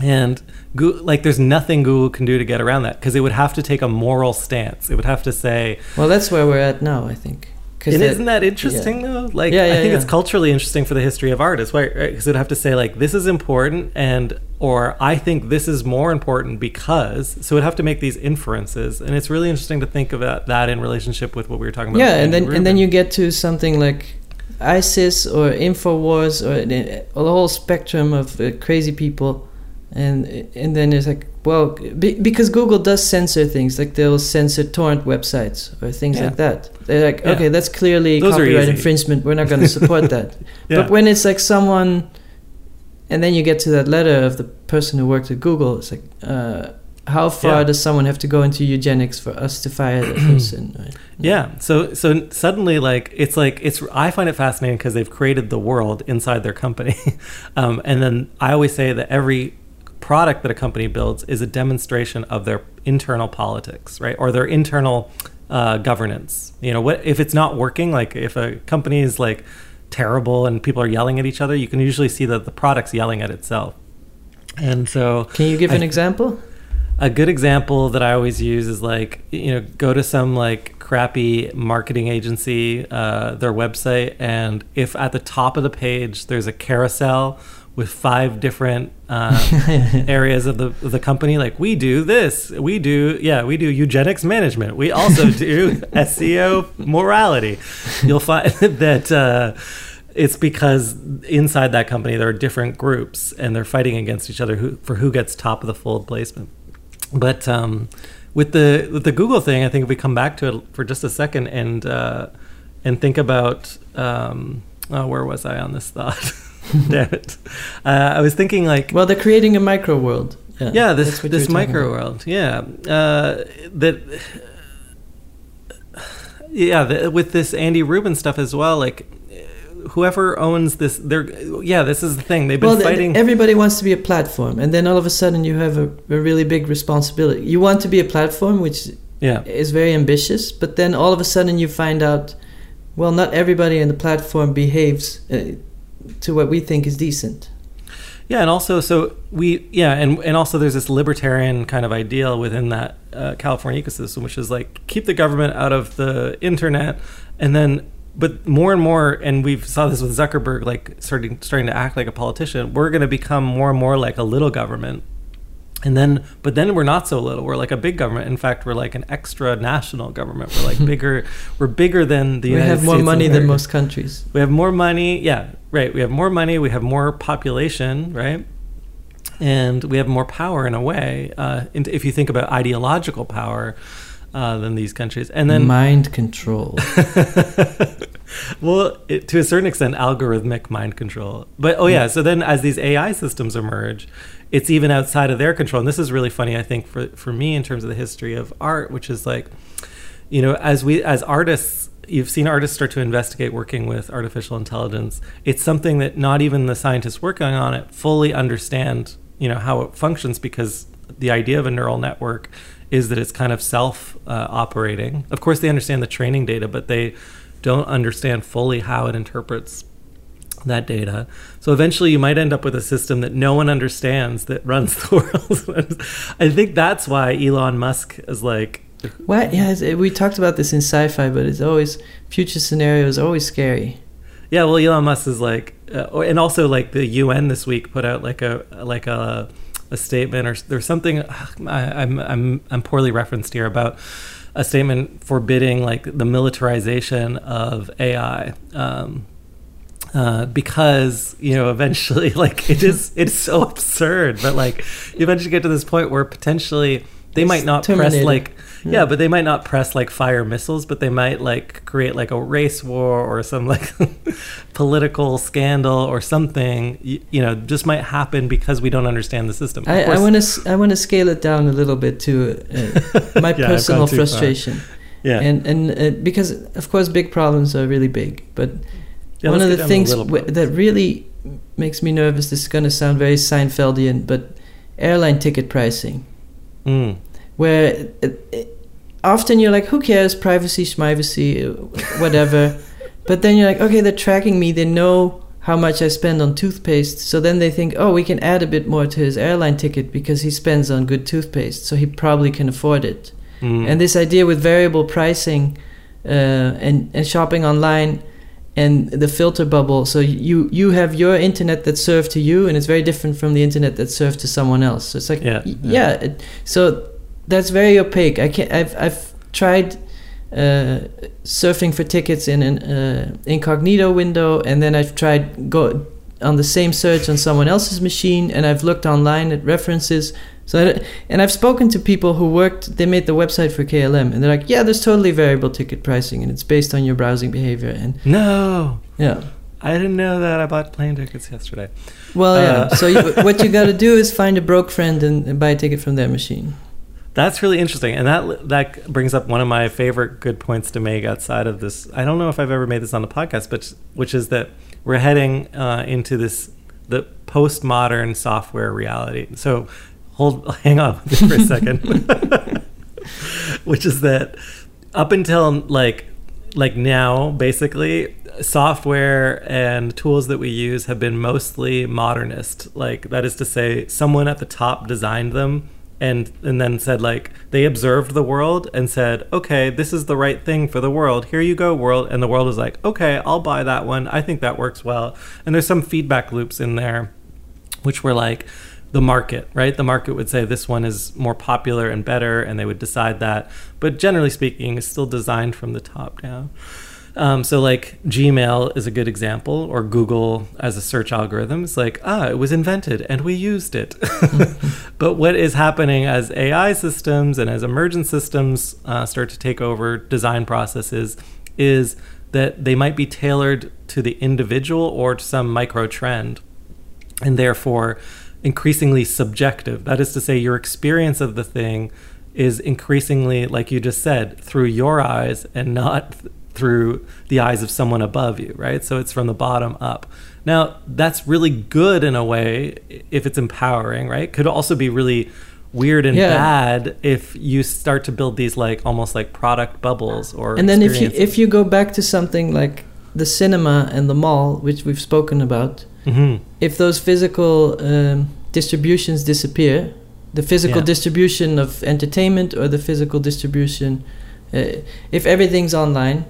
And Goo- like there's nothing Google can do to get around that because it would have to take a moral stance. It would have to say, Well, that's where we're at now, I think. 'Cause isn't that interesting though? Like, Yeah, I think yeah. it's culturally interesting for the history of art as well, right? Because it'd have to say like, this is important, and or I think this is more important because. So it'd have to make these inferences, and it's really interesting to think about that in relationship with what we were talking about. yeah and then and then you get to something like isis or infowars or the, or the whole spectrum of uh, crazy people and and then it's like well be, because google does censor things like they'll censor torrent websites or things Yeah. like that they're like Yeah. okay that's clearly Those copyright infringement we're not going [LAUGHS] to support that Yeah. but when it's like someone and then you get to that letter of the person who worked at google it's like uh, how far Yeah. does someone have to go into eugenics for us to fire that [CLEARS THROAT] person right? Yeah. So so suddenly, like it's like it's. I find it fascinating because they've created the world inside their company, [LAUGHS] um, and then I always say that every product that a company builds is a demonstration of their internal politics, right, or their internal uh, governance. You know, what if it's not working? Like if a company is like terrible and people are yelling at each other, you can usually see that the product's yelling at itself. And so, Can you give an I- example? A good example that I always use is like you know go to some like crappy marketing agency uh, their website and if at the top of the page there's a carousel with five different uh, [LAUGHS] areas of the of the company like we do this we do yeah we do eugenics management we also do [LAUGHS] SEO morality. You'll find [LAUGHS] that uh, it's because inside that company there are different groups and they're fighting against each other who, for who gets top of the fold placement but um, with the with the Google thing, I think if we come back to it for just a second and uh, and think about um, oh, where was I on this thought? [LAUGHS] Damn it! Uh, I was thinking like Well, they're creating a micro world. yeah, this this talking micro world, yeah, uh, that yeah, the, with this Andy Rubin stuff as well, like. Whoever owns this, they're yeah. This is the thing. They've been Well, fighting. everybody wants to be a platform, and then all of a sudden you have a, a really big responsibility. You want to be a platform, which yeah, is very ambitious, but then all of a sudden you find out, well, not everybody in the platform behaves uh, to what we think is decent. Yeah, and also so we yeah, and and also there's this libertarian kind of ideal within that uh, California ecosystem, which is like keep the government out of the internet, and then but more and more, and we've saw this with Zuckerberg, like starting starting to act like a politician. We're going to become more and more like a little government. And then, but then we're not so little. We're like a big government. In fact, we're like an extra national government. We're like [LAUGHS] bigger. We're bigger than the we United have more States money than most countries. We have more money. Yeah, right. We have more money. We have more population, right? And we have more power in a way. Uh, if you think about ideological power uh, than these countries, and then Mind control. [LAUGHS] well, it, to a certain extent, algorithmic mind control. But oh yeah, so then as these AI systems emerge, it's even outside of their control. And this is really funny, I think, for for me in terms of the history of art, which is like, you know, as we as artists, you've seen artists start to investigate working with artificial intelligence. It's something that not even the scientists working on it fully understand, you know, how it functions because the idea of a neural network is that it's kind of self uh, operating. Of course, they understand the training data, but they don't understand fully how it interprets that data. So eventually you might end up with a system that no one understands that runs [LAUGHS] the world. I think that's why Elon Musk is like what? Yeah, we talked about this in sci-fi, but it's always future scenarios always scary. Yeah, well, Elon Musk is like, uh, and also like the UN this week put out like a like a a statement or there's something I, I'm I'm I'm poorly referenced here about a statement forbidding like the militarization of AI. Um, uh, because you know eventually [LAUGHS] like it is it's so absurd but like you eventually get to this point where potentially they might not press like Yeah. yeah. but they might not press like fire missiles but they might like create like a race war or some like [LAUGHS] political scandal or something you, you know just might happen because we don't understand the system I, want to I want to scale it down a little bit to uh, [LAUGHS] my Yeah, personal too far. frustration, yeah and and uh, because of course big problems are really big, but Yeah, one of the things w- that really makes me nervous. This is going to sound very Seinfeldian, but airline ticket pricing, Mm. where uh, uh, often you're like, who cares, privacy, schmivacy, uh, whatever. [LAUGHS] but then you're like, okay, they're tracking me. They know how much I spend on toothpaste. So then they think, oh, we can add a bit more to his airline ticket because he spends on good toothpaste. So he probably can afford it. Mm. And this idea with variable pricing uh, and, and shopping online and the filter bubble. So you you have your internet that's served to you, and it's very different from the internet that's served to someone else. So it's like Yeah, yeah. yeah. it- so that's very opaque. I can't. I've I've tried uh, surfing for tickets in an uh, incognito window, and then I've tried go on the same search on someone else's machine, and I've looked online at references. So, I, and I've spoken to people who worked. They made the website for KLM, and they're like, "Yeah, there's totally variable ticket pricing, and it's based on your browsing behavior." And no yeah, I didn't know that I bought plane tickets yesterday well, yeah. Uh, so you, what you [LAUGHS] got to do is find a broke friend and, and buy a ticket from their machine. That's really interesting, and that that brings up one of my favorite good points to make outside of this. I don't know if I've ever made this on the podcast, but which is that we're heading uh, into this the postmodern software reality. So hold, hang on [LAUGHS] for a second, [LAUGHS] which is that up until like like now, basically, software and tools that we use have been mostly modernist. Like that is to say, someone at the top designed them and and then said like they observed the world and said, "Okay, this is the right thing for the world. Here you go, world." And the world is like, "Okay, I'll buy that one. I think that works well." And there's some feedback loops in there which were like the market, right? The market would say this one is more popular and better, and they would decide that. But generally speaking, it's still designed from the top down. Um, so, like Gmail is a good example, or Google as a search algorithm. It's like, ah, it was invented and we used it. [LAUGHS] but what is happening as AI systems and as emergent systems uh, start to take over design processes is that they might be tailored to the individual or to some micro trend and therefore increasingly subjective. That is to say, your experience of the thing is increasingly, like you just said, through your eyes and not th- through the eyes of someone above you, right? So it's from the bottom up. Now, that's really good in a way if it's empowering, right? Could also be really weird and Yeah. bad if you start to build these like almost like product bubbles or and then if you if you go back to something like the cinema and the mall, which we've spoken about, Mhm. if those physical um, distributions disappear, the physical Yeah. distribution of entertainment or the physical distribution, uh, if everything's online,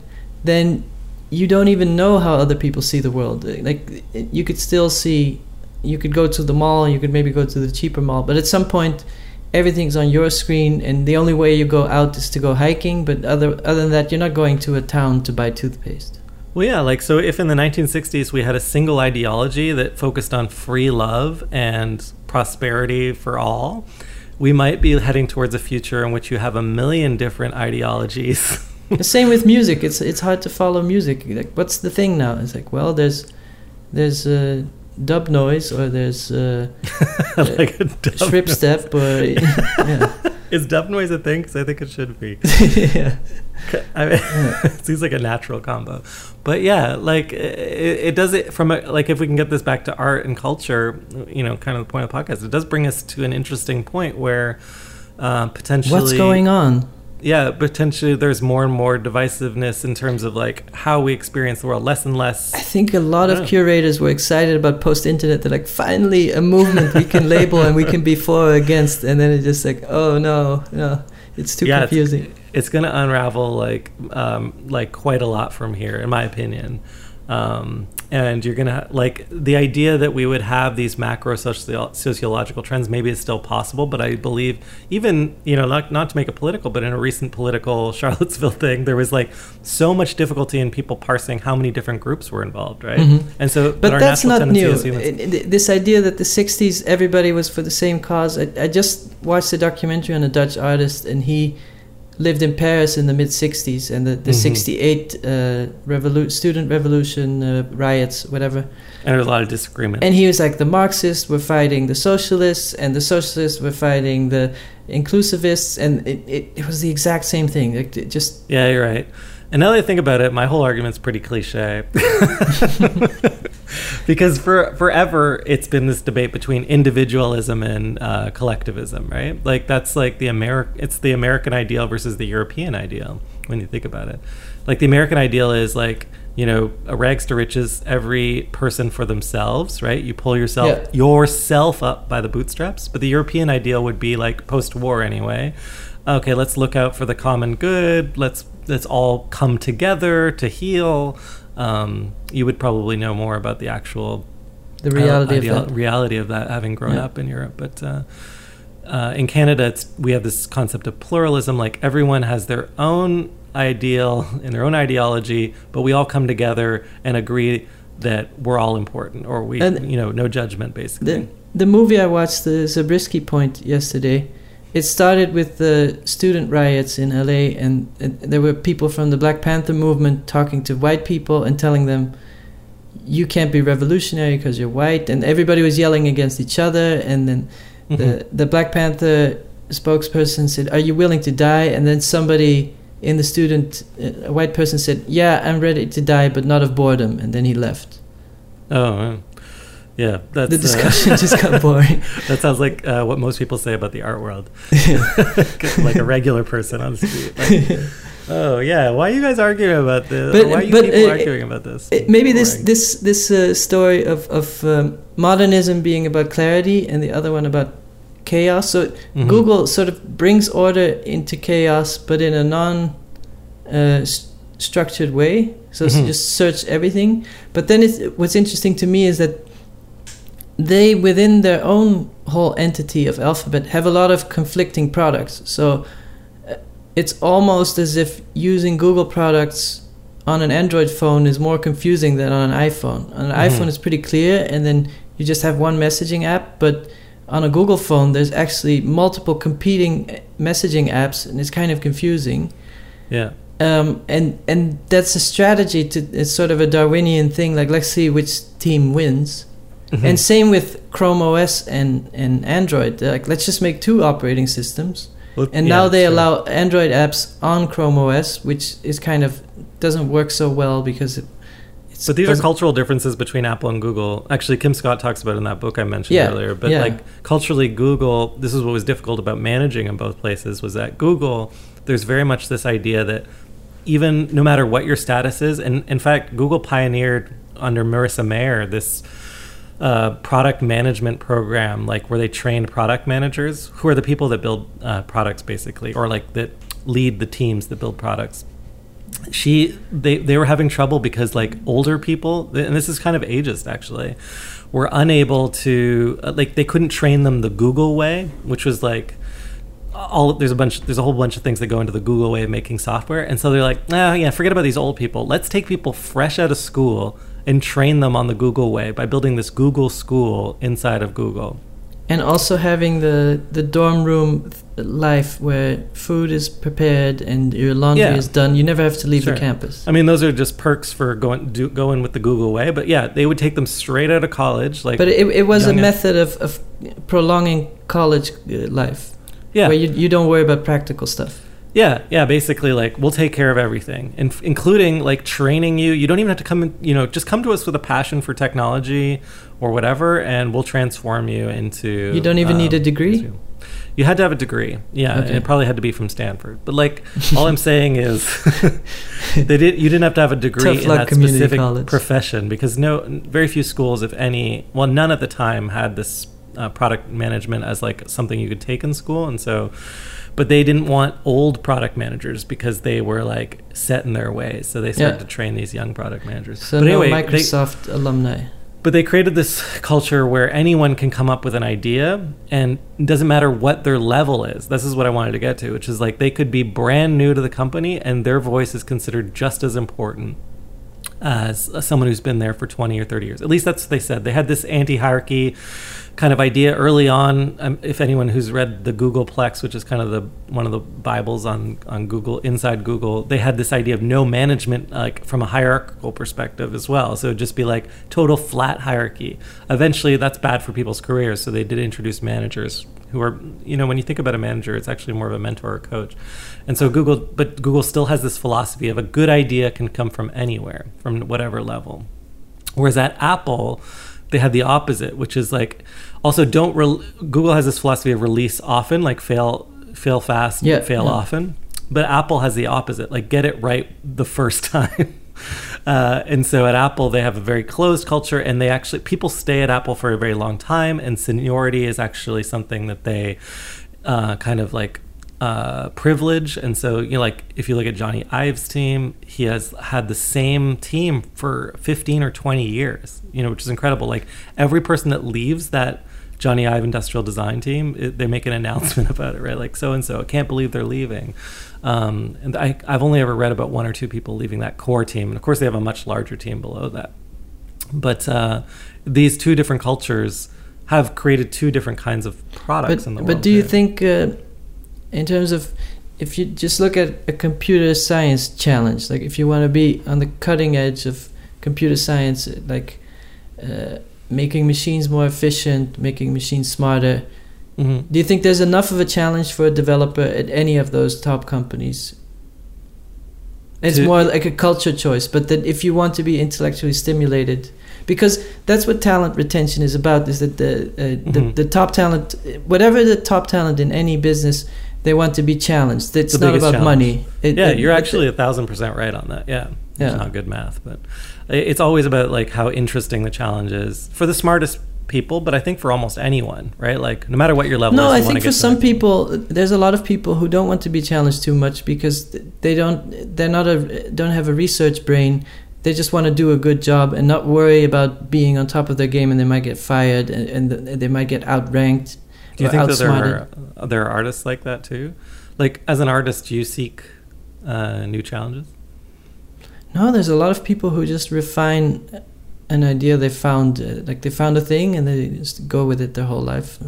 then you don't even know how other people see the world. Uh, Like you could still see, you could go to the mall, you could maybe go to the cheaper mall, but at some point, everything's on your screen, and the only way you go out is to go hiking. But other other than that, you're not going to a town to buy toothpaste. Well, yeah, like so if in the 1960s we had a single ideology that focused on free love and prosperity for all, we might be heading towards a future in which you have a million different ideologies. [LAUGHS] the same with music. It's it's hard to follow music. Like, what's the thing now? It's like, well, there's there's uh, dub noise or there's uh, [LAUGHS] like a dub strip noise. step or [LAUGHS] yeah. Is definitely a thing? Because I think it should be. yeah. [LAUGHS] [LAUGHS] I mean, it [LAUGHS] seems like a natural combo. But yeah, like it, it does it from a, like if we can get this back to art and culture, you know, kind of the point of the podcast, it does bring us to an interesting point where uh, potentially What's going on? Yeah, potentially there's more and more divisiveness in terms of like how we experience the world, less and less. I think a lot of curators were excited about post-internet. They're like, finally, a movement we can label and we can be for or against. And then it's just like, oh no, no, it's too Yeah, it's- confusing. It's going to unravel like um, like quite a lot from here, in my opinion. Um, and you're gonna like the idea that we would have these macro socio- sociological trends. Maybe it's still possible, but I believe even you know not not to make it political, but in a recent political [LAUGHS] Charlottesville thing, there was like so much difficulty in people parsing how many different groups were involved, right? Mhm. And so, But our that's not new. humans- I- I- This idea that the 60s everybody was for the same cause. I, I just watched a documentary on a Dutch artist, and he lived in Paris in the mid 60s and the, the Mhm. 68 uh, revolu- student revolution uh, riots, whatever. and there's a lot of disagreement. And he was like, the Marxists were fighting the socialists, and the socialists were fighting the inclusivists, and it, it, it was the exact same thing. Like, it just Yeah, you're right. And now that I think about it, my whole argument's pretty cliche. [LAUGHS] [LAUGHS] because for forever it's been this debate between individualism and uh, collectivism, right? Like that's like the Ameri- it's the American ideal versus the European ideal when you think about it. Like the American ideal is like you know a rags to riches, every person for themselves, right? You pull yourself Yeah. yourself up by the bootstraps. But the European ideal would be like post-war anyway. Okay, let's look out for the common good. Let's let's all come together to heal. Um, you would probably know more about the actual the reality uh, of that. reality of that having grown Yeah. up in Europe. But uh, uh, in Canada, it's, we have this concept of pluralism. Like everyone has their own ideal and their own ideology, but we all come together and agree that we're all important, or we, And- you know, no judgment, basically. The, the movie I watched, the Zabriskie Point, yesterday, it started with the student riots in LA, and, and there were people from the Black Panther movement talking to white people and telling them, you can't be revolutionary because you're white, and everybody was yelling against each other, and then Mhm. the, the Black Panther spokesperson said, Are you willing to die? And then somebody in the student, uh, a white person said, Yeah, I'm ready to die, but not of boredom. And then he left. Oh, yeah. That's The uh, discussion just got [LAUGHS] boring. that sounds like uh, what most people say about the art world, [LAUGHS] [LAUGHS] like a regular person on the street. Like, Oh yeah, why are you guys arguing about this? But- why are you but, people uh, arguing about this? It- maybe this this this uh, story of of um, modernism being about clarity and the other one about chaos. So Mhm. Google sort of brings order into chaos, but in a non uh, s- structured way. So s- Mhm. just search everything. But then it's, what's interesting to me is that they, within their own whole entity of Alphabet, have a lot of conflicting products. So uh, it's almost as if using Google products on an Android phone is more confusing than on an iPhone. On an Mhm. iPhone, it's pretty clear, and then you just have one messaging app. But on a Google phone, there's actually multiple competing uh, messaging apps, and it's kind of confusing. yeah. Um, and and that's a strategy to it's sort of a Darwinian thing. Like let's see which team wins. Mhm. And same with Chrome OS and and Android. They're like let's just make two operating systems. Well, And yeah, now they allow Android apps on Chrome OS, which is kind of doesn't work so well because it. It's But these are cultural differences between Apple and Google. Actually, Kim Scott talks about it in that book I mentioned Yeah, earlier. But yeah. like culturally, Google. This is what was difficult about managing in both places. Was that Google? There's very much this idea that even no matter what your status is, and in fact, Google pioneered under Marissa Mayer this. Uh, product management program, like where they trained product managers, who are the people that build uh, products, basically, or like that lead the teams that build products. She they they were having trouble because like older people and this is kind of ageist actually were unable to uh, like they couldn't train them the Google way which was like all there's a bunch there's a whole bunch of things that go into the Google way of making software and so they're like oh yeah forget about these old people. Let's take people fresh out of school and train them on the Google way by building this Google school inside of Google and also having the the dorm room life where food is prepared and your laundry Yeah. is done. You never have to leave Sure. the campus. I mean those are just perks for going do, going with the Google way but yeah they would take them straight out of college like but it, it was a method of, of prolonging college uh, life yeah where you, you don't worry about practical stuff. Yeah, yeah, basically like we'll take care of everything, in- including like training you. You don't even have to come in, you know, just come to us with a passion for technology or whatever and we'll transform you into You don't even need a um, degree? You had to have a degree. Yeah, and it probably had to be from Stanford. But like [LAUGHS] all I'm saying is [LAUGHS] they did you didn't have to have a degree Tough in that specific college. profession because no very few schools if any, well none at the time had this uh, product management as like something you could take in school and so but they didn't want old product managers because they were like set in their ways so they started Yeah. to train these young product managers So but no anyway they- Microsoft alumni. but they created this culture where anyone can come up with an idea and it doesn't matter what their level is. This is what I wanted to get to, which is like they could be brand new to the company and their voice is considered just as important as someone who's been there for 20 or 30 years. At least that's what they said. They had this anti hierarchy kind of idea early on. Um, if anyone who's read the Googleplex, which is kind of the one of the bibles on on Google inside Google, they had this idea of no management, like from a hierarchical perspective as well. So just be like total flat hierarchy. Eventually, that's bad for people's careers. So they did introduce managers who are, you know, when you think about a manager, it's actually more of a mentor or coach. And so Google, but Google still has this philosophy of a good idea can come from anywhere, from whatever level. Whereas at Apple, they had the opposite, which is like also don't rel Google has this philosophy of release often, like fail fail fast, Yeah, fail yeah. often. But Apple has the opposite, like get it right the first [LAUGHS] time. Uh, and so at Apple, they have a very closed culture, and they actually people stay at Apple for a very long time, and seniority is actually something that they uh, kind of like uh, privilege. And so, you know, like if you look at Jony Ive's team, he has had the same team for 15 or 20 years, you know, which is incredible. Like every person that leaves that Jony Ive industrial design team, it, they make an announcement [LAUGHS] about it, right? Like so and so, I can't believe they're leaving. Um, and I, I've only ever read about one or two people leaving that core team. And of course, they have a much larger team below that. But uh, these two different cultures have created two different kinds of products But, in the world. but do you think, uh, in terms of, if you just look at a computer science challenge, like if you want to be on the cutting edge of computer science, like making machines more efficient, making machines smarter, Mhm. do you think there's enough of a challenge for a developer at any of those top companies? It's To- more like a culture choice, but that if you want to be intellectually stimulated, because that's what talent retention is about. Is that the uh, the, Mhm. the top talent, whatever the top talent in any business, they want to be challenged. It's The not about challenge. money. It- yeah, it- you're actually a thousand percent right on that. Yeah, Yeah. it's not good math, but it's always about like how interesting the challenge is for the smartest people. But I think for almost anyone, right? Like no matter what your level. No, is, I you think for some people, there's a lot of people who don't want to be challenged too much because they don't, they're not a, don't have a research brain. They just want to do a good job and not worry about being on top of their game, and they might get fired and, and they might get outranked. Do you think that there are there are artists like that too? Like as an artist, do you seek uh, new challenges? No, there's a lot of people who just refine an idea they found, uh, like they found a thing and they just go with it their whole life.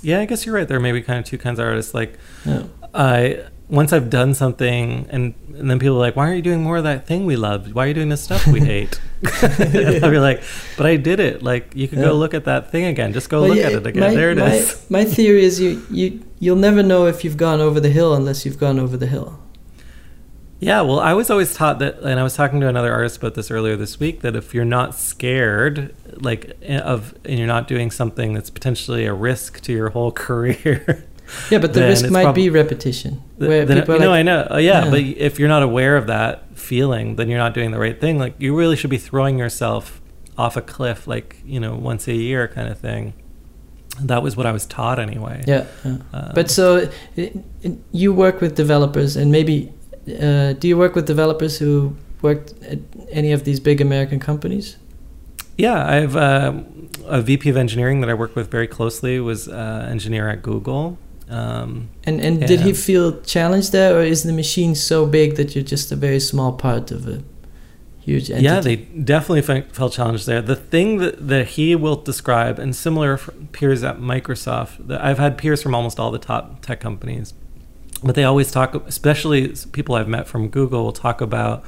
Yeah, I guess you're right. There may be kind of two kinds of artists. Like Yeah. I once I've done something, and and then people are like, "Why aren't you doing more of that thing we loved? Why are you doing this stuff we [LAUGHS] hate?" [LAUGHS] I'll be like, "But I did it. Like you could Yeah. go look at that thing again. Just go Well, look yeah, at it again. my- there it my, is." My theory is you, you, you'll never know if you've gone over the hill unless you've gone over the hill. Yeah, well, I was always taught that, and I was talking to another artist about this earlier this week. That if you're not scared, like of, and you're not doing something that's potentially a risk to your whole [LAUGHS] career, Yeah, but the risk might prob- be repetition. Th- Where then, people you know, like, I know. Uh, yeah, Yeah. but if you're not aware of that feeling, then you're not doing the right thing. Like you really should be throwing yourself off a cliff, like you know, once a year kind of thing. That was what I was taught anyway. Yeah. yeah. Uh, But so i- i- you work with developers, and maybe uh, do you work with developers who worked at any of these big American companies? yeah, I have um a VP of engineering that I work with very closely. Was uh, engineer at Google. Um, And and did he feel challenged there, or is the machine so big that you're just a very small part of a huge entity? Yeah, they definitely fe- felt challenged there. The thing that, that he will describe, and similar peers at Microsoft, that I've had peers from almost all the top tech companies, but they always talk, especially people I've met from Google, will talk about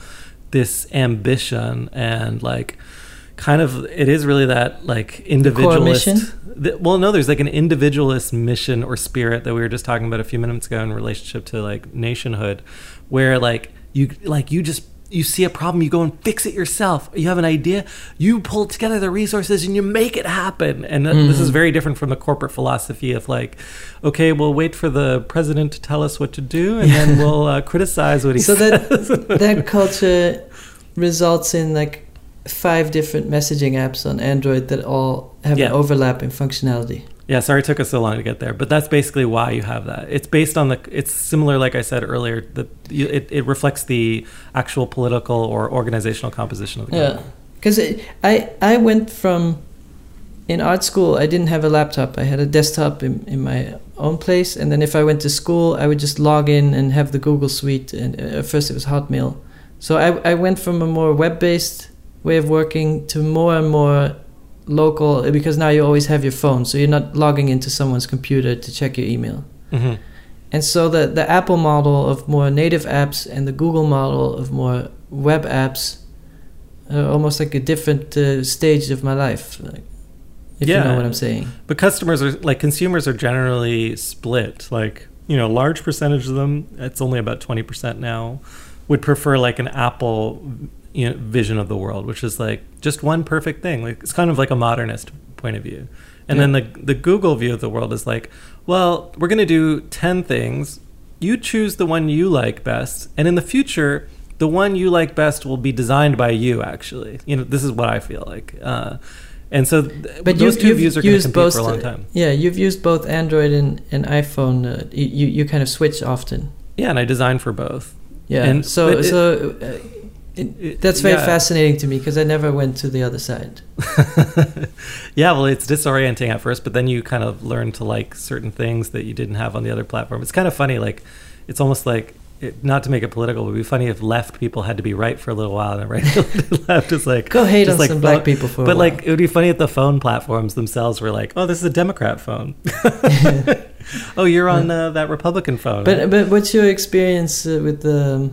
this ambition and like kind of it is really that like individualist mission? th- well no there's like an individualist mission or spirit that we were just talking about a few minutes ago in relationship to like nationhood where like you like you just you see a problem you go and fix it yourself you have an idea you pull together the resources and you make it happen and th- this is Mhm. very different from the corporate philosophy of like okay we'll wait for the president to tell us what to do and then [LAUGHS] we'll uh, criticize what he says. So that- [LAUGHS] that culture results in like five different messaging apps on Android that all have Yeah. an overlap in functionality. Yeah, sorry it took us so long to get there, but that's basically why you have that. It's based on the. It's similar, like I said earlier. That it, it reflects the actual political or organizational composition of the Yeah, because I I went from in art school I didn't have a laptop. I had a desktop in, in my own place, and then if I went to school, I would just log in and have the Google Suite. And uh, at first it was Hotmail, so I I went from a more web based way of working to more and more local because now you always have your phone, so you're not logging into someone's computer to check your email. hmm And so the the Apple model of more native apps and the Google model of more web apps are almost like a different uh, stage of my life. Like, if you Yeah. know what I'm saying. But customers are like consumers are generally split. Like you know, a large percentage of them. It's only about twenty percent now. Would prefer like an Apple you know, vision of the world, which is like just one perfect thing. Like it's kind of like a modernist point of view. And then the the Google view of the world is like, well, we're going to do 10 things. You choose the one you like best, and in the future, the one you like best will be designed by you actually. You know, this is what I feel like. Uh, and so th- But those you, two views are going to used compete both. for a long time. Yeah, you've used both Android and, and iPhone. Uh, you, you you kind of switch often. Yeah, and I design for both. Yeah. And- so it- so uh, it, that's very yeah. fascinating to me because I never went to the other side. [LAUGHS] yeah, well, it's disorienting at first, but then you kind of learn to like certain things that you didn't have on the other platform. It's kind of funny, like it's almost like it, not to make it political, it would be funny if left people had to be right for a little while, and then right [LAUGHS] left is like Go hate just on like some phone- black people for a But while. like it would be funny if the phone platforms themselves were like, "Oh, this is a Democrat phone." [LAUGHS] oh, you're on uh, that Republican phone. But but what's your experience uh, with the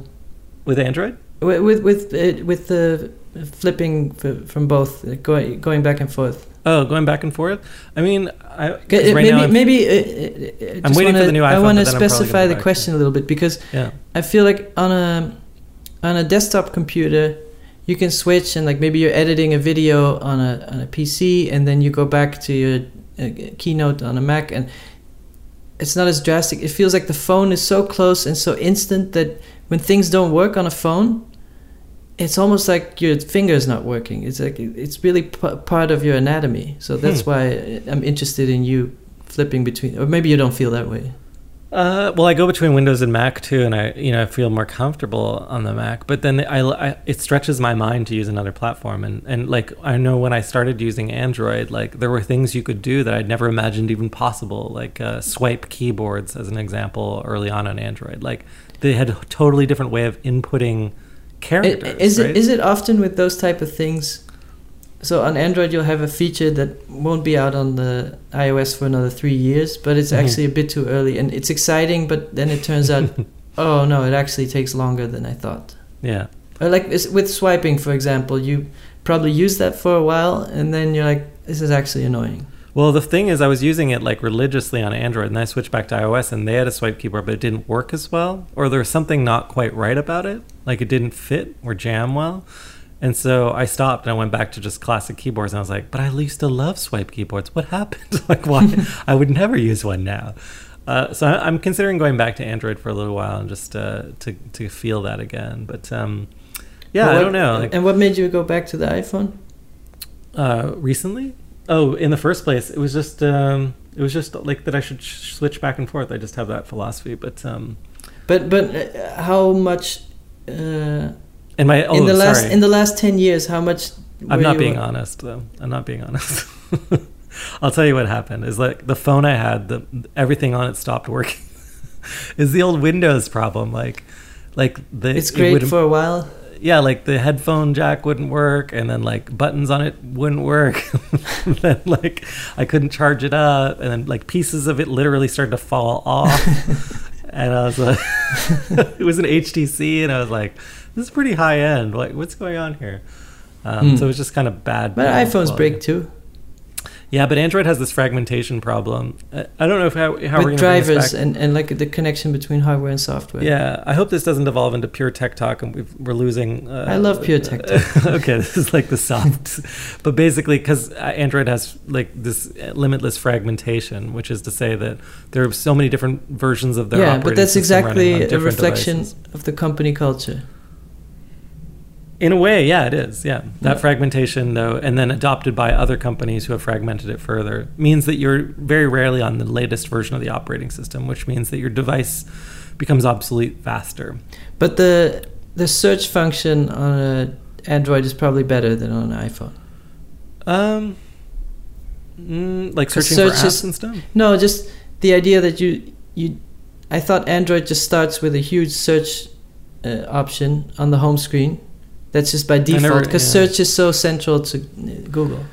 with Android. With with with, uh, with the flipping f- from both going going back and forth? Oh, going back and forth. I mean, I right maybe now I'm- maybe uh, uh, uh, I'm waiting for wanna- the new iPhone. I want to but then I'm probably specify the question a little bit because yeah. I feel like on a on a desktop computer, you can switch and like maybe you're editing a video on a on a PC and then you go back to your uh, keynote on a Mac and it's not as drastic. It feels like the phone is so close and so instant that when things don't work on a phone, it's almost like your finger's not working. It's like it's really p- part of your anatomy. So that's Hmm. why I'm interested in you flipping between, or maybe you don't feel that way. Uh, well, I go between Windows and Mac too, and I, you know, I feel more comfortable on the Mac. But then I, I, it stretches my mind to use another platform, and and like I know when I started using Android, like there were things you could do that I'd never imagined even possible, like uh, swipe keyboards as an example early on on Android. Like they had a totally different way of inputting characters. Is right? it is it often with those type of things? So on Android, you'll have a feature that won't be out on the iOS for another three years, but it's Mhm. actually a bit too early, and it's exciting. But then it turns out, [LAUGHS] oh no, it actually takes longer than I thought. yeah. Or like with swiping, for example, you probably use that for a while, and then you're like, this is actually annoying. Well, the thing is, I was using it like religiously on Android, and then I switched back to iOS, and they had a swipe keyboard, but it didn't work as well, or there was something not quite right about it, like it didn't fit or jam well. And so I stopped and I went back to just classic keyboards, and I was like, "But I used to love swipe keyboards. What happened? [LAUGHS] like, why? I would never use one now." Uh, so I- I'm considering going back to Android for a little while and just uh, to to feel that again. But um, yeah, But I don't know. Like, and what made you go back to the iPhone? uh, recently? Oh, in the first place, it was just um, it was just like that I should sh- switch back and forth. I just have that philosophy. But um, But but uh, how much uh, in my oh, in the last in the last ten years? How much? I'm not being honest though. I'm not being honest. [LAUGHS] I'll tell you what happened. Is like the phone I had, the everything on it stopped working. [LAUGHS] is the old Windows problem? Like, like the It's it great wouldn't- for a while. Yeah, like the headphone jack wouldn't work, and then like buttons on it wouldn't work. [LAUGHS] and then like I couldn't charge it up, and then like pieces of it literally started to fall off. [LAUGHS] and I was like, [LAUGHS] it was an HTC, and I was like, this is pretty high end. Like, what's going on here? Um, Hmm. So it was just kind of bad. But iPhones quality. break too. Yeah, but Android has this fragmentation problem. I don't know if how, how we're with gonna bring this drivers and, and like the connection between hardware and software. Yeah, I hope this doesn't evolve into pure tech talk, and we've, we're losing. Uh, I love pure tech talk. [LAUGHS] okay, this is like the soft, but basically, because Android has like this limitless fragmentation, which is to say that there are so many different versions of their yeah, operating but that's exactly a reflection devices. of the company culture. In a way, yeah, it is. Yeah, that Yeah. fragmentation, though, and then adopted by other companies who have fragmented it further, means that you're very rarely on the latest version of the operating system, which means that your device becomes obsolete faster. But the the search function on a Android is probably better than on an iPhone. Um, mm, like searching for apps is- and stuff. No, just the idea that you you. I thought Android just starts with a huge search uh, option on the home screen. That's just by default because yeah. search is so central to uh, Google.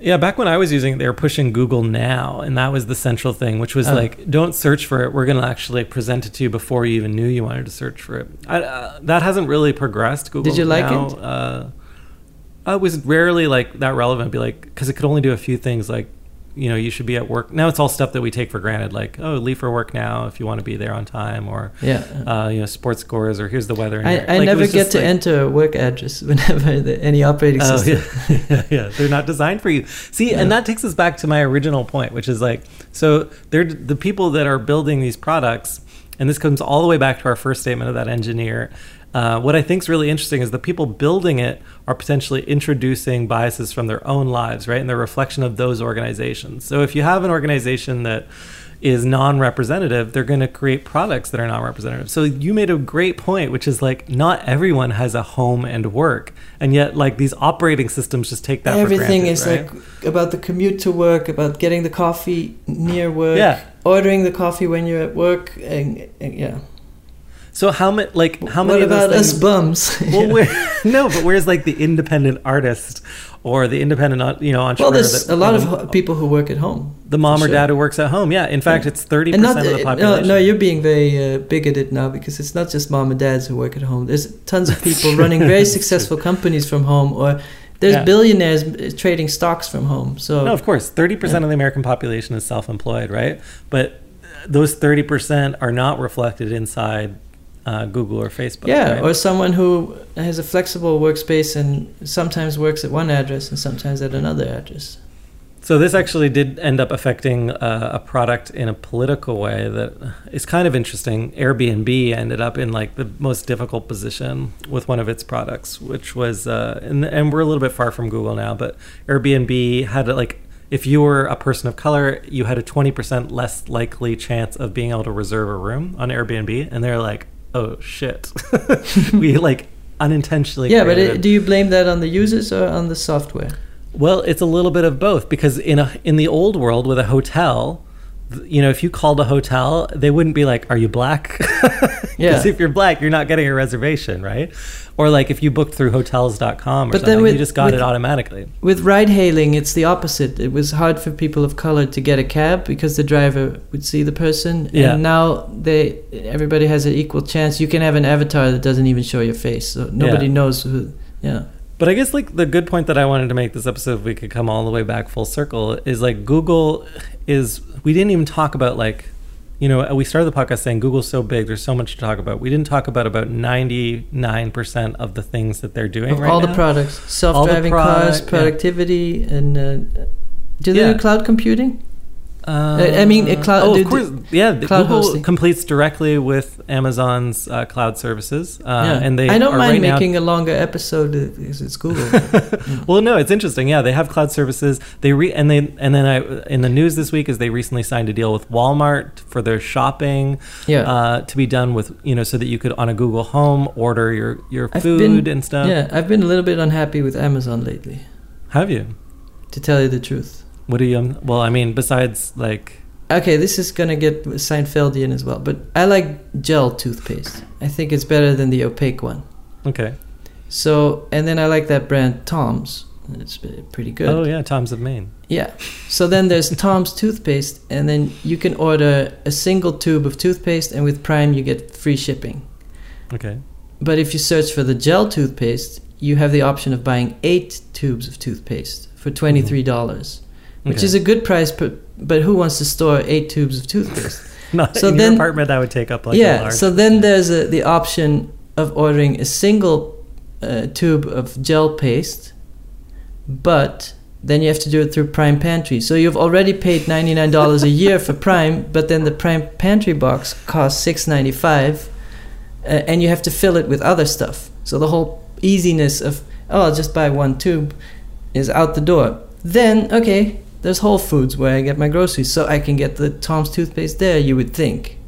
Yeah, back when I was using it, they were pushing Google Now, and that was the central thing, which was Oh. like, don't search for it. We're going to actually present it to you before you even knew you wanted to search for it. I, uh, that hasn't really progressed. Google Did you like Now, it? Uh, it was rarely like that relevant. Be like, because it could only do a few things, like you know, you should be at work. Now it's all stuff that we take for granted, like oh, leave for work now if you want to be there on time, or Yeah. uh, you know, sports scores, or here's the weather. I. I Like, never get to like- enter a work address [LAUGHS] whenever the, any operating Oh, system. yeah. [LAUGHS] yeah, yeah. They're not designed for you. See, and that takes us back to my original point, which is like, so they're the people that are building these products, and this comes all the way back to our first statement of that engineer. Uh, what I think is really interesting is the people building it are potentially introducing biases from their own lives, right? And they're a reflection of those organizations. So if you have an organization that is non-representative, they're going to create products that are non-representative. So you made a great point, which is like not everyone has a home and work, and yet like these operating systems just take that. Everything for granted, is right? like about the commute to work, about getting the coffee near work, Yeah. ordering the coffee when you're at work, and, and yeah. So how many like how what many about of us bums? [LAUGHS] Well, where, [LAUGHS] no, but where's like the independent artist or the independent uh, you know entrepreneur? well, there's that- a lot of people who work at home. the mom or sure. dad who works at home. Yeah, in fact, Yeah. it's thirty percent of the uh, no, population. no, you're being very uh, bigoted now because it's not just mom and dads who work at home. There's tons of [LAUGHS] people running very successful companies from home, or there's Yeah. billionaires uh, trading stocks from home. So No, of course, thirty percent Yeah. of the American population is self-employed, right? But those thirty percent are not reflected inside uh, Google or Facebook. Yeah, right? or someone who has a flexible workspace and sometimes works at one address and sometimes at another address. So this actually did end up affecting uh, a product in a political way that is kind of interesting. Airbnb ended up in like the most difficult position with one of its products, which was, uh, and, and we're a little bit far from Google now, but Airbnb had like if you were a person of color, you had a 20% less likely chance of being able to reserve a room on Airbnb. And they're like, oh shit. [LAUGHS] we like unintentionally. Yeah, but it, do you blame that on the users or on the software? well, it's a little bit of both because in a in the old world with a hotel, you know, if you called a hotel, they wouldn't be like, "Are you black?" [LAUGHS] Because Yeah. if you're black, you're not getting a reservation, right? Or like if you booked through hotels.com or But something, then with- you just got with- it automatically. With ride hailing, it's the opposite. It was hard for people of color to get a cab because the driver would see the person. Yeah. And now they everybody has an equal chance. You can have an avatar that doesn't even show your face, so nobody Yeah. knows who. Yeah. But I guess like the good point that I wanted to make this episode, if we could come all the way back full circle, is like Google is. We didn't even talk about like, you know, we started the podcast saying Google's so big, there's so much to talk about. We didn't talk about about ninety nine percent of the things that they're doing Of right all now. the products, self-driving cars, product, yeah. productivity, and uh, do they Yeah. do cloud computing? Uh, I mean, a cloud- Oh, of course. Yeah, cloud Google hosting. competes directly with Amazon's uh, cloud services, uh, yeah. and they I don't are mind right now- making a longer episode uh, because it's Google. [LAUGHS] well, no, it's interesting. Yeah, they have cloud services. They re- and they and then I in the news this week is they recently signed a deal with Walmart for their shopping yeah. uh, to be done with you know so that you could on a Google Home order your your I've food been- and stuff. yeah, I've been a little bit unhappy with Amazon lately, Have you? to tell you the truth. What do you? Um, well, I mean, besides like Okay, this is gonna get Seinfeldian as well, but I like gel toothpaste. I think it's better than the opaque one. okay. So, and then I like that brand Tom's. It's pretty good. Oh yeah, Tom's of Maine. Yeah. So then there's [LAUGHS] Tom's toothpaste, and then you can order a single tube of toothpaste, and with Prime you get free shipping. Okay. But if you search for the gel toothpaste, you have the option of buying eight tubes of toothpaste for twenty three dollars, which Okay. is a good price. But but who wants to store eight tubes of toothpaste? [LAUGHS] Not So in then- your apartment. That would take up like a yeah. large. So then there's a, the option of ordering a single uh, tube of gel paste, but then you have to do it through Prime Pantry. So you've already paid ninety nine dollars a year for Prime, but then the Prime Pantry box costs six ninety five, uh, and you have to fill it with other stuff. So the whole easiness of oh, I'll just buy one tube is out the door. Then okay, there's Whole Foods where I get my groceries, so I can get the Tom's toothpaste there. You would think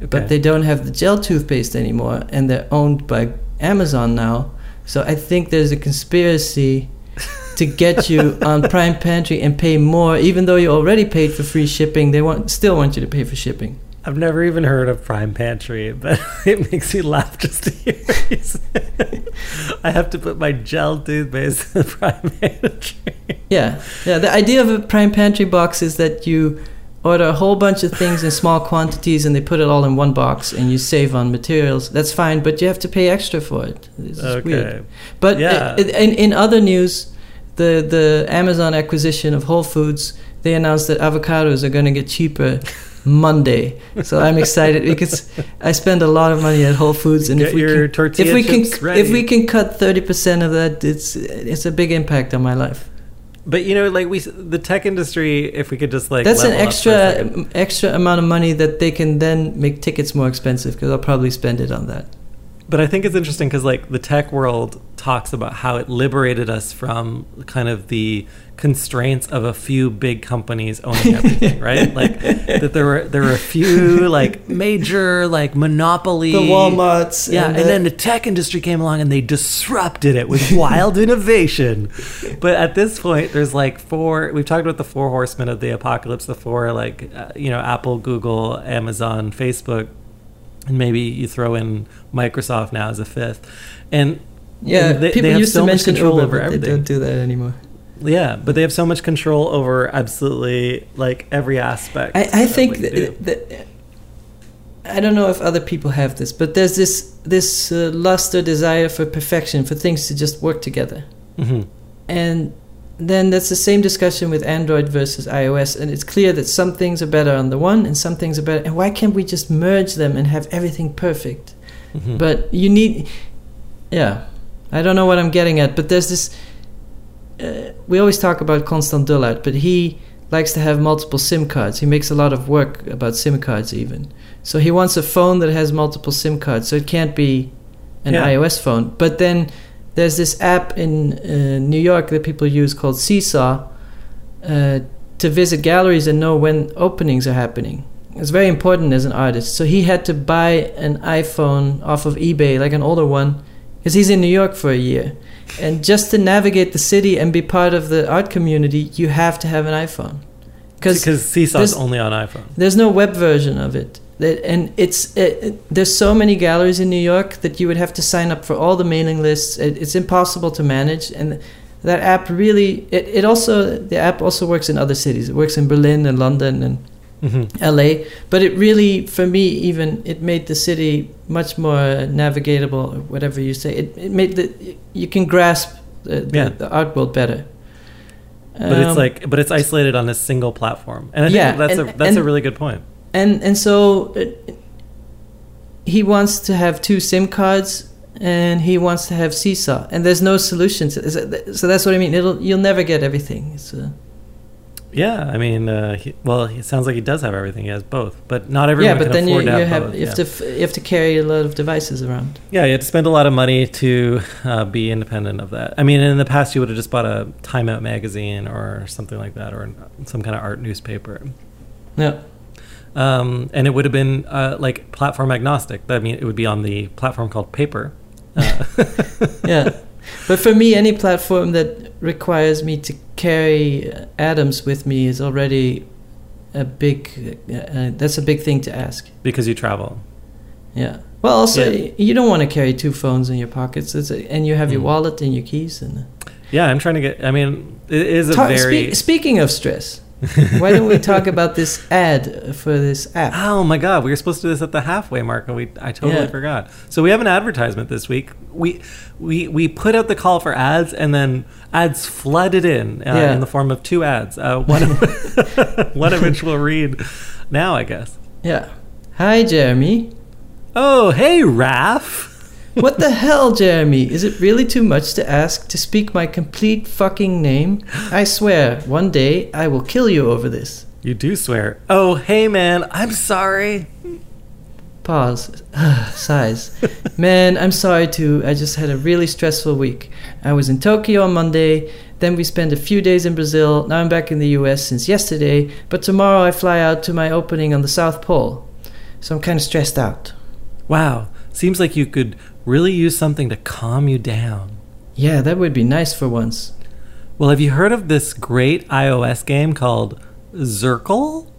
okay. but they don't have the gel toothpaste anymore and they're owned by Amazon now. So I think there's a conspiracy [LAUGHS] to get you on Prime Pantry and pay more even though you already paid for free shipping. They want still want you to pay for shipping. I've never even heard of Prime Pantry, but [LAUGHS] it makes me laugh just to hear what you say. [LAUGHS] I have to put my gel toothpaste in the Prime Pantry. Yeah. Yeah, the idea of a Prime Pantry box is that you order a whole bunch of things in small quantities and they put it all in one box and you save on materials. That's fine, but you have to pay extra for it. This is Okay. weird. But Yeah. uh, in, in other news, the, the Amazon acquisition of Whole Foods, they announced that avocados are going to get cheaper Monday. So I'm excited because I spend a lot of money at Whole Foods, and Get if we can, if we can, ready. if we can cut thirty percent of that, it's it's a big impact on my life. But you know, like we, the tech industry, if we could just like That's an level up for a extra extra amount of money that they can then make tickets more expensive because I'll probably spend it on that. But I think it's interesting because like the tech world talks about how it liberated us from kind of the constraints of a few big companies owning everything, [LAUGHS] right? Like that there were there were a few like major like monopoly The WalMarts, Yeah, and and, the- then the tech industry came along and they disrupted it with wild [LAUGHS] innovation. But at this point, there's like four. We've talked about the four horsemen of the apocalypse. The four like uh, you know Apple, Google, Amazon, Facebook, and maybe you throw in Microsoft now as a fifth. And Yeah, they, people they have used so to much mention control over but they everything. don't do that anymore. Yeah, but they have so much control over absolutely like every aspect. I, I think that, that I don't know if other people have this, but there's this this uh, lust or desire for perfection, for things to just work together, Mhm. and then that's the same discussion with Android versus iOS, and it's clear that some things are better on the one and some things are better. And why can't we just merge them and have everything perfect? Mhm. But you need, yeah. I don't know what I'm getting at, but there's this. Uh, we always talk about Constant Dullaart, but he likes to have multiple SIM cards. He makes a lot of work about SIM cards, even. So he wants a phone that has multiple SIM cards, so it can't be an Yeah. iOS phone. But then there's this app in uh, New York that people use called Seesaw uh, to visit galleries and know when openings are happening. It's very important as an artist. So he had to buy an iPhone off of eBay, like an older one, because he's in New York for a year. And just to navigate the city and be part of the art community, you have to have an iPhone. Because Because Seesaw's only on iPhone. there's no web version of it. That- And it's it, it- there's so many galleries in New York that you would have to sign up for all the mailing lists. It, it's impossible to manage, and that app really it, it also the app also works in other cities. It works in Berlin and London and hmm LA, but it really for me even it made the city much more navigatable, or whatever you say. It, it made the you can grasp the, the, Yeah. the art world better. But it's Um, like, but it's isolated on a single platform, and I think Yeah, that's a and- that's a really good point. And and so uh, he wants to have two SIM cards and he wants to have Seesaw, and there's no solution. To, so that's what I mean. It'll you'll never get everything. Uh, Yeah, I mean, uh, he, well, it sounds like he does have everything. He has both, but not everyone yeah, but then you, you have, have both. you yeah. have to you have to carry a lot of devices around. Yeah, you have to spend a lot of money to uh, be independent of that. I mean, in the past, you would have just bought a Time Out magazine or something like that, or some kind of art newspaper. Yeah, Um, and it would have been uh, like platform agnostic. I mean, it would be on the platform called Paper. Uh, [LAUGHS] yeah. [LAUGHS] But for me, any platform that requires me to carry atoms with me is already a big. Uh, uh, that's a big thing to ask. because you travel. Yeah. Well, also Yeah. you don't want to carry two phones in your pockets, it's a, and you have your Mm. wallet and your keys. And Yeah, I'm trying to get. I mean, it is a Talk- very. spe- speaking of stress, why don't we talk about this ad for this app? Oh my god, we were supposed to do this at the halfway mark and we I totally Yeah. forgot. So we have an advertisement this week. We we we put out the call for ads and then ads flooded in uh, Yeah. in the form of two ads. Uh, one of, [LAUGHS] one of which we'll read now, I guess. Yeah. Hi, Jeremy. Oh, hey Raph. What the hell, Jeremy? Is it really too much to ask to speak my complete fucking name? I swear, one day I will kill you over this. You do swear. Oh, hey man, I'm sorry. Pause. Sighs. Man, I'm sorry too. I just had a really stressful week. I was in Tokyo on Monday, then we spent a few days in Brazil. Now I'm back in the US since yesterday, but tomorrow I fly out to my opening on the South Pole. So I'm kind of stressed out. Wow, seems like you could really use something to calm you down. Yeah, that would be nice for once. Well, have you heard of this great iOS game called Zirkel?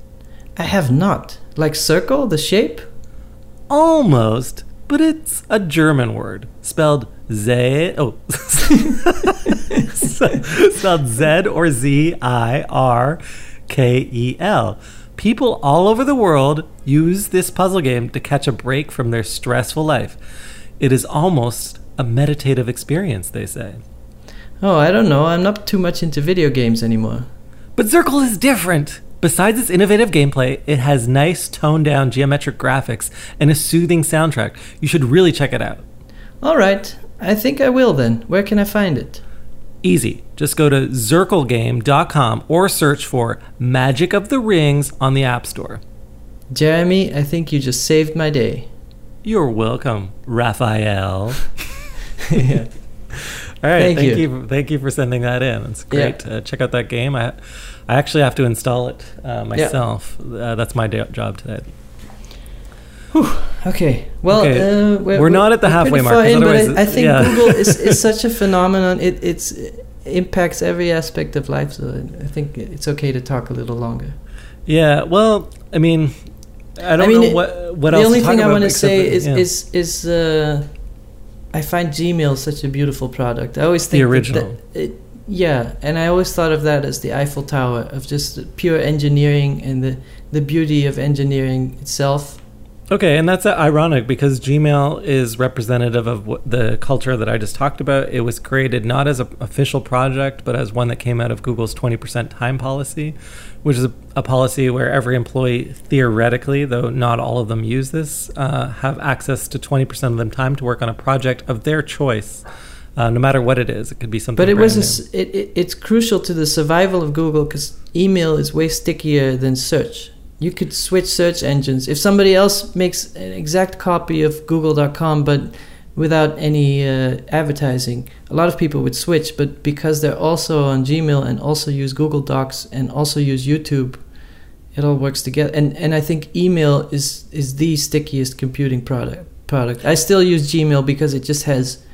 I have not. Like circle, the shape? Almost, but it's a German word spelled Z. Oh, [LAUGHS] spelled Z or Z I R K E L. People all over the world use this puzzle game to catch a break from their stressful life. It is almost a meditative experience, they say. Oh, I don't know. I'm not too much into video games anymore. But Zirkel is different. Besides its innovative gameplay, it has nice toned down geometric graphics and a soothing soundtrack. You should really check it out. All right. I think I will then. Where can I find it? Easy. Just go to zirclegame.com or search for Magic of the Rings on the App Store. Jeremy, I think you just saved my day. You're welcome, Raphael. [LAUGHS] [LAUGHS] yeah. All right, Thank thank, you. you. Thank you for sending that in. It's Yeah. great. Uh, check out that game. I, I actually have to install it uh, myself. Uh, that's my job today. Okay. Well, Okay. Uh, we're, We're not at the halfway mark, in, but I, I think yeah. Google is, [LAUGHS] is such a phenomenon. It it's it impacts every aspect of life. So I think it's okay to talk a little longer. Yeah. Well, I mean, I don't I mean, know what what the else. only to talk. The only thing I want to say that- is yeah. is is uh, I find Gmail such a beautiful product. I always The think that original. that it, yeah, and I always thought of that as the Eiffel Tower of just pure engineering and the the beauty of engineering itself. Okay, and that's uh, ironic because Gmail is representative of the culture that I just talked about. It was created not as an official project, but as one that came out of Google's 20% time policy, which is a, a policy where every employee, theoretically, though not all of them use this, uh, have access to 20% of them time to work on a project of their choice. Uh, no matter what it is, it could be something. But it was a it, it, it's crucial to the survival of Google because email is way stickier than search. You could switch search engines. If somebody else makes an exact copy of Google.com, but without any uh, advertising, a lot of people would switch. But because they're also on Gmail and also use Google Docs and also use YouTube, it all works together. And and I think email is is the stickiest computing product. Product. I still use Gmail because it just has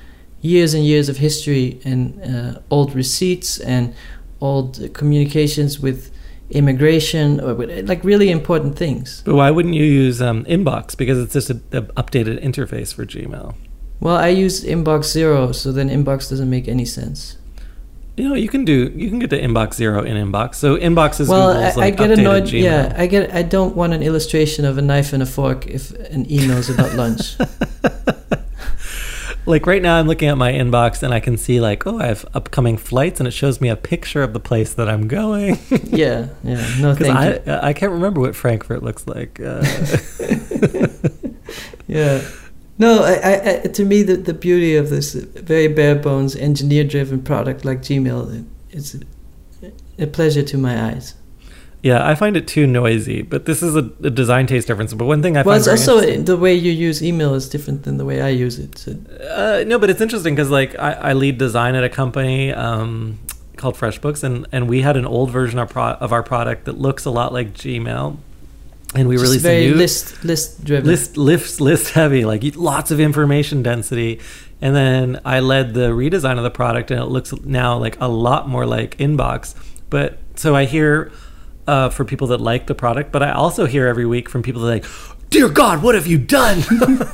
years and years of history and uh, old receipts and old communications with immigration or like really important things. But why wouldn't you use um, Inbox? Because it's just an updated interface for Gmail. Well, I use Inbox Zero, so then Inbox doesn't make any sense. You know, you can do you can get to Inbox Zero in Inbox. So Inbox is well, Google's I, like I get annoyed. Gmail. Yeah, I get. I don't want an illustration of a knife and a fork if an email is about lunch. [LAUGHS] like right now i'm looking at my inbox and i can see like oh i have upcoming flights and it shows me a picture of the place that i'm going [LAUGHS] yeah, yeah. No, because I, you. I can't remember what frankfurt looks like uh, [LAUGHS] Yeah. No, I, I, to me, the, the beauty of this very bare bones, engineer driven product like Gmail, it's a pleasure to my eyes. Yeah i find it too noisy but this is a, a design taste difference but one thing i well, find it's also the way you use email is different than the way I use it. So, Uh, no, but it's interesting because like I, I lead design at a company um, called FreshBooks, and and we had an old version of, pro- of our product that looks a lot like Gmail, and we just released very a new list list driven. list list list heavy, like lots of information density. And then I led the redesign of the product, and it looks now like a lot more like Inbox. But so I hear uh, for people that like the product, but I also hear every week from people that like, "Dear God, what have you done?" [LAUGHS]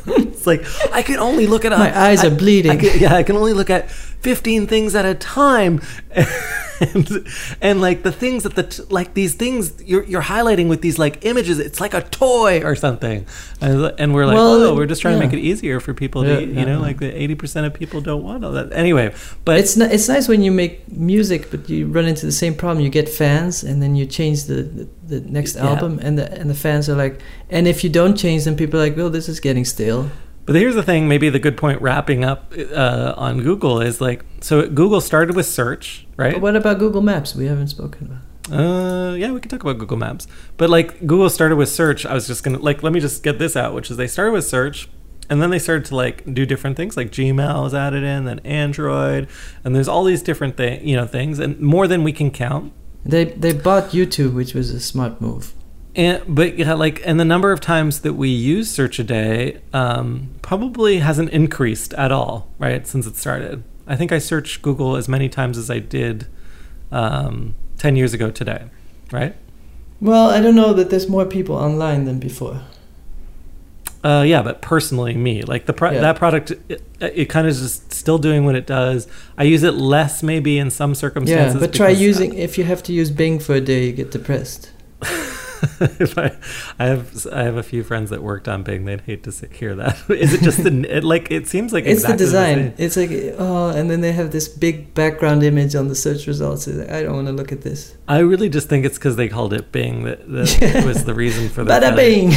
it's like I can only look at My eyes I- are bleeding. I can- yeah, I can only look at fifteen things at a time, [LAUGHS] and and like the things that the t- like these things you're you're highlighting with these like images. It's like a toy or something, and, and we're like, Well, oh, we're just trying to make it easier for people Yeah, to, you yeah, know, yeah. like the eighty percent of people don't want all that. Anyway, but it's ni- it's nice when you make music, but you run into the same problem. You get fans, and then you change the the, the next Yeah. album, and the and the fans are like, and if you don't change then people are like, well, this is getting stale. But here's the thing, maybe the good point wrapping up uh, on Google is like, so Google started with search, right? But what about Google Maps? We haven't spoken about. Uh, yeah, we can talk about Google Maps. But like Google started with search. I was just gonna like let me just get this out, which is they started with search, and then they started to like do different things. Like Gmail was added in, then Android, and there's all these different thing, you know, things, and more than we can count. They they bought YouTube, which was a smart move. And but yeah, like, and the number of times that we use search a day um, probably hasn't increased at all, right, since it started. I think I search Google as many times as I did um, ten years ago today, right? Well, I don't know that there's more people online than before. Uh, yeah, but personally, me like the pro- Yeah. that product, it, it kind of is just still doing what it does. I use it less, maybe in some circumstances. Yeah, but try uh, using. If you have to use Bing for a day, you get depressed. [LAUGHS] [LAUGHS] if I, I have I have a few friends that worked on Bing. They'd hate to hear that. [LAUGHS] Is it just the it, like it seems like It's exactly the design. same. it's like oh, and then they have this big background image on the search results. Like, I don't want to look at this. I really just think it's because they called it Bing that, that [LAUGHS] was the reason for the Bada Bing.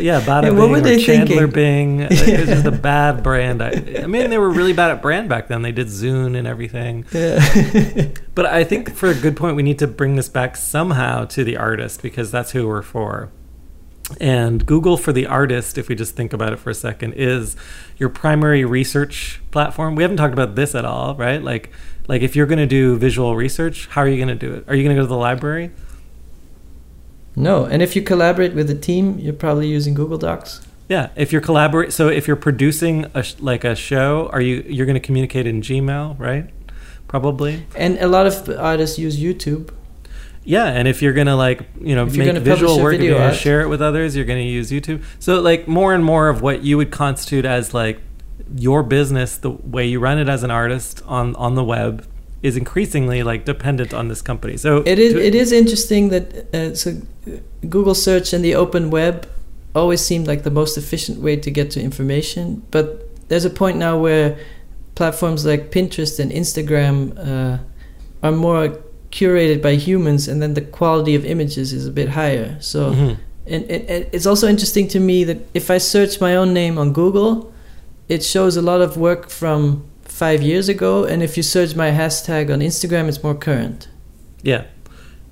Yeah, Bada Yeah, Bing what were they Chandler thinking? Bing. It was just a bad brand. I, I mean, they were really bad at brand back then. They did Zune and everything. yeah. But I think for a good point, we need to bring this back somehow to the artist because that's who we're for. And Google for the artist, if we just think about it for a second, is your primary research platform. We haven't talked about this at all, right? Like, like if you're going to do visual research, how are you going to do it? Are you going to go to the library? no, and if you collaborate with a team, you're probably using Google Docs. Yeah, if you're collaborate, so if you're producing a sh- like a show, are you you're going to communicate in Gmail, right? Probably. And a lot of artists use YouTube. Yeah, and if you're gonna like you know If make visual work, video you're gonna art. share it with others. You're gonna use YouTube. So like more and more of what you would constitute as like your business, the way you run it as an artist on on the web, is increasingly like dependent on this company. So It is to- it is interesting that uh, so Google search and the open web always seemed like the most efficient way to get to information. But there's a point now where platforms like Pinterest and Instagram uh, are more curated by humans, and then the quality of images is a bit higher. So, Mhm. and, and, and it's also interesting to me that if I search my own name on Google, it shows a lot of work from five years ago, and if you search my hashtag on Instagram, it's more current. Yeah.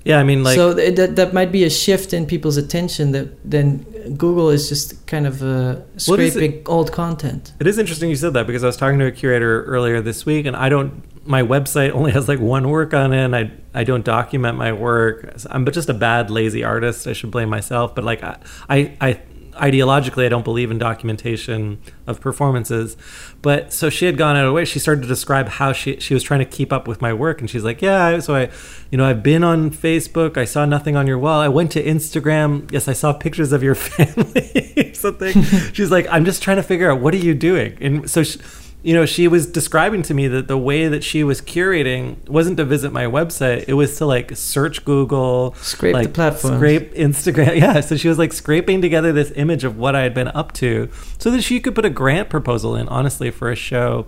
Yeah, I mean, like, so th- that that might be a shift in people's attention. That then Google is just kind of uh, scraping old content. It is interesting you said that because I was talking to a curator earlier this week, and I don't. My website only has like one work on it. And I I don't document my work. I'm but just a bad lazy artist. I should blame myself. But like I I, I ideologically I don't believe in documentation of performances. But so she had gone out of her way. She started to describe how she she was trying to keep up with my work, and she's like, yeah. So I, you know, I've been on Facebook. I saw nothing on your wall. I went to Instagram. Yes, I saw pictures of your [LAUGHS] family. or [LAUGHS] Something. [LAUGHS] She's like, I'm just trying to figure out what are you doing. And so. She, you know, she was describing to me that the way that she was curating wasn't to visit my website; it was to like search Google, Scrape like the platform. scrape Instagram. [LAUGHS] Yeah, so she was like scraping together this image of what I had been up to, so that she could put a grant proposal in. Honestly, for a show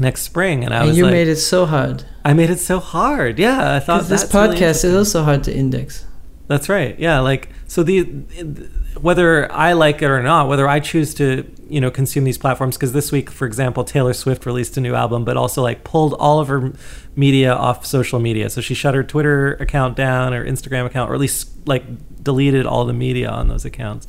next spring, and I was and was you like, made it so hard. I made it so hard. Yeah, I thought this that's really podcast is also hard to index. That's right. Yeah, like so the whether I like it or not, whether I choose to you know consume these platforms because this week, for example, Taylor Swift released a new album, but also like pulled all of her media off social media. So she shut her Twitter account down, or Instagram account, or at least like deleted all the media on those accounts.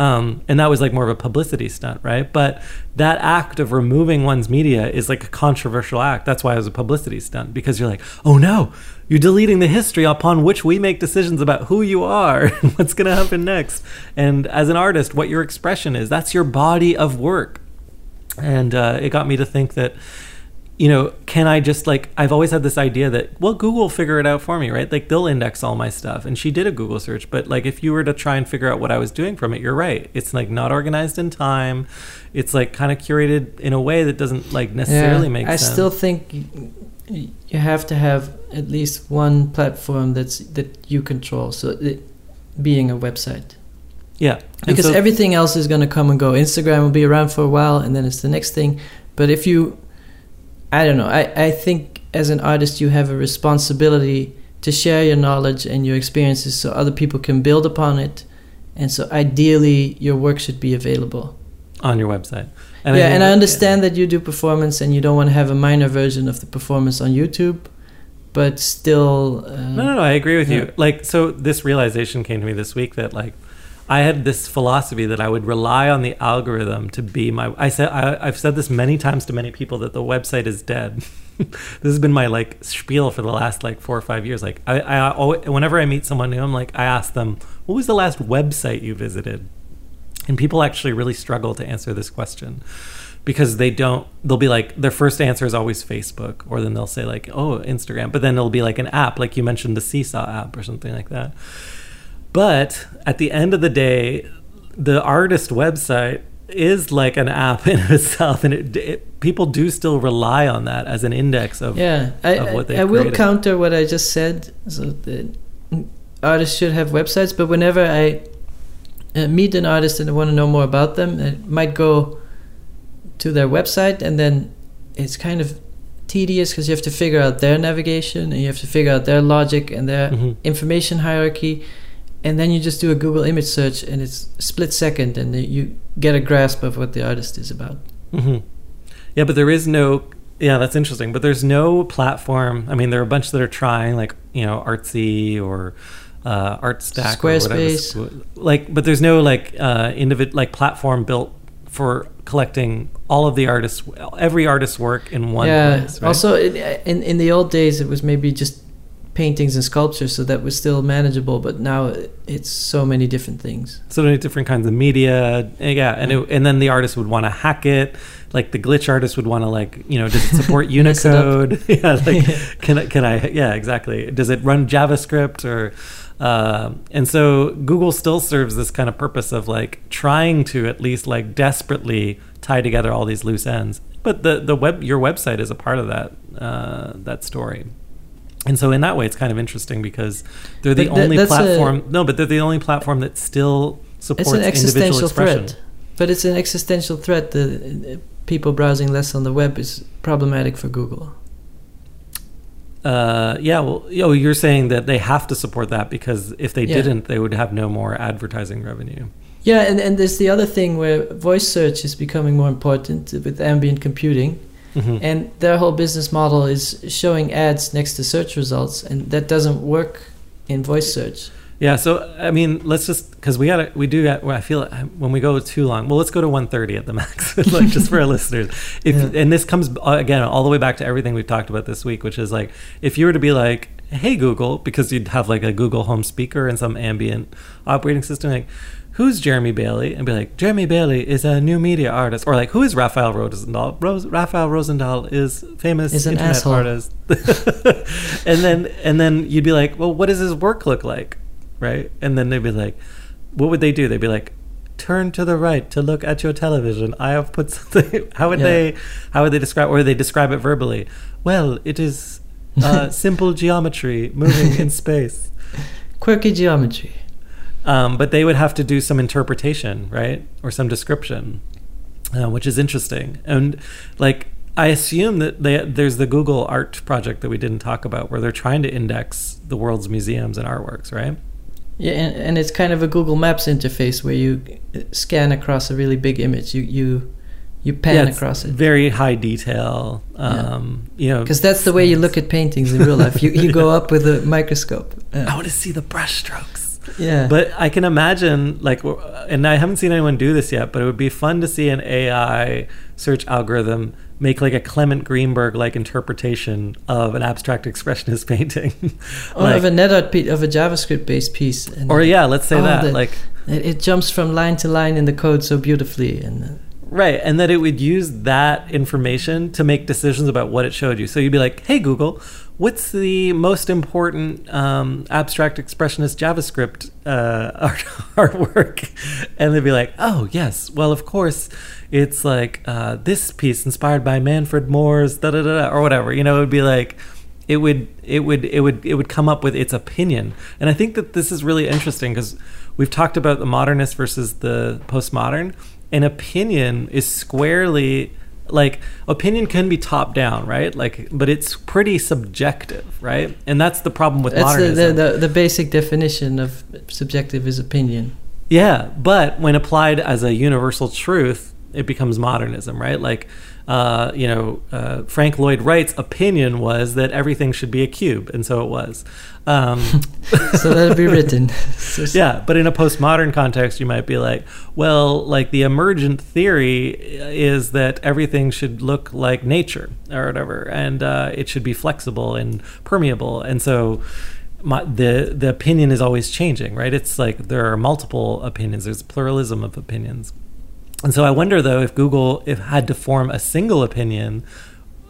Um, and that was like more of a publicity stunt, right? But that act of removing one's media is like a controversial act. That's why it was a publicity stunt because you're like, oh no, you're deleting the history upon which we make decisions about who you are [LAUGHS] and what's going to happen next. And as an artist, what your expression is, that's your body of work. And uh, it got me to think that, you know, can I just like, I've always had this idea that, well, Google will figure it out for me, right? Like they'll index all my stuff. And she did a Google search. But like, if you were to try and figure out what I was doing from it, you're right. It's like not organized in time. It's like kind of curated in a way that doesn't like necessarily make I sense. I still think you have to have at least one platform that's that you control. So it, being a website. yeah. Because so- everything else is going to come and go. Instagram will be around for a while, and then it's the next thing. But if you, I don't know, I, I think as an artist, you have a responsibility to share your knowledge and your experiences so other people can build upon it. And so ideally, your work should be available. on your website. Yeah, think and I understand that you do performance and you don't want to have a minor version of the performance on YouTube, but still. Uh, No, no, no. I agree with Yeah. you. Like, so this realization came to me this week that like I had this philosophy that I would rely on the algorithm to be my. I said I, I've said this many times to many people that the website is dead. [LAUGHS] this has been my like spiel for the last like four or five years. Like I, I always, whenever I meet someone new, I'm like I ask them, "What was the last website you visited?" And people actually really struggle to answer this question because they don't they'll be like their first answer is always Facebook or then they'll say like oh Instagram but then it'll be like an app like you mentioned the Seesaw app or something like that. But at the end of the day the artist website is like an app [LAUGHS] in itself and it, it people do still rely on that as an index of Yeah, I, of what they've I will counter what I just said. So the artists should have websites, but whenever I uh, meet an artist and want to know more about them, it might go to their website, and then it's kind of tedious because you have to figure out their navigation and you have to figure out their logic and their Mhm. information hierarchy. And then you just do a Google image search, and it's split second, and you get a grasp of what the artist is about. hmm Yeah, but there is no. Yeah, that's interesting. But there's no platform. I mean, there are a bunch that are trying, like you know, Artsy or uh, ArtStack, or whatever. Squarespace. Like, but there's no like uh, individ like platform built for collecting all of the artists, every artist's work in one yeah. place. Right? Also, in, in in the old days, it was maybe just paintings and sculptures, so that was still manageable. But now it's so many different things. so many different kinds of media and yeah and it, and then the artist would want to hack it like the glitch artist would want to like you know does it support [LAUGHS] Mess it up. unicode [LAUGHS] yeah like [LAUGHS] can I, can I yeah exactly does it run javascript or uh, and so google still serves this kind of purpose of like trying to at least like desperately tie together all these loose ends but the the web your website is a part of that uh, that story and so in that way it's kind of interesting because they're the that- only that's a- platform no but they're the only platform that still supports it's an individual expression. threat. But it's an existential threat. The uh, people browsing less on the web is problematic for Google. Uh, yeah, well, oh, you're saying that they have to support that because if they Yeah. didn't, they would have no more advertising revenue. Yeah, and, and there's the other thing where voice search is becoming more important with ambient computing. Mhm. And their whole business model is showing ads next to search results, and that doesn't work in voice search. Yeah, so I mean, let's just because we got we do got. I feel when we go too long. Well, let's go to 130 at the max, [LAUGHS] like [LAUGHS] just for our listeners. If Yeah. and this comes uh, again all the way back to everything we've talked about this week, which is like if you were to be like, "Hey Google," because you'd have like a Google Home speaker and some ambient operating system, like. Who's Jeremy Bailey? And be like, Jeremy Bailey is a new media artist, or like, who is Raphael Rozendaal? Rose, Raphael Rozendaal is famous Is an internet asshole. artist. [LAUGHS] and then and then you'd be like, well, what does his work look like? Right? And then they'd be like, what would they do? They'd be like, turn to the right to look at your television. I have put [LAUGHS] something. How would Yeah. they? How would they describe? Or they describe it verbally? Well, it is uh, [LAUGHS] simple geometry moving in space. Quirky geometry. Um, but they would have to do some interpretation, right, or some description, uh, which is interesting. And like, I assume that they, there's the Google Art project that we didn't talk about, where they're trying to index the world's museums and artworks, right? Yeah, and, and it's kind of a Google Maps interface where you scan across a really big image. You you you pan it's across it Very high detail. Um, You know, because that's the way you look at paintings in real life. You you go [LAUGHS] up with a microscope. I Uh, want to see the brushstrokes. yeah, But I can imagine, like, and I haven't seen anyone do this yet, but it would be fun to see an AI search algorithm make like a Clement Greenberg like interpretation of an abstract expressionist painting. [LAUGHS] or like, of a NetArt piece, of a JavaScript based piece. And or yeah, let's say Oh, that. the- like, it, it jumps from line to line in the code so beautifully. And uh, Right, and that it would use that information to make decisions about what it showed you. So you'd be like, "Hey Google, what's the most important um, abstract expressionist JavaScript uh, [LAUGHS] art, artwork?" And they'd be like, "Oh yes, well of course, it's like uh, this piece inspired by Manfred Mohr's da da da da," or whatever. You know, it would be like it would it would it would it would come up with its opinion and i think that this is really interesting because we've talked about the modernist versus the postmodern and opinion is squarely like opinion can be top down right like but it's pretty subjective right and that's the problem with that's the, modernism the, the, the basic definition of subjective is opinion. yeah, but when applied as a universal truth, it becomes modernism, right? Like, uh, you know, uh, Frank Lloyd Wright's opinion was that everything should be a cube, and so it was. Um, [LAUGHS] So that'd be written. [LAUGHS] Yeah, but in a postmodern context, you might be like, well, like the emergent theory is that everything should look like nature or whatever, and uh, it should be flexible and permeable, and so. My, the the opinion is always changing, right? It's like there are multiple opinions. There's pluralism of opinions, and so I wonder though if Google if had to form a single opinion,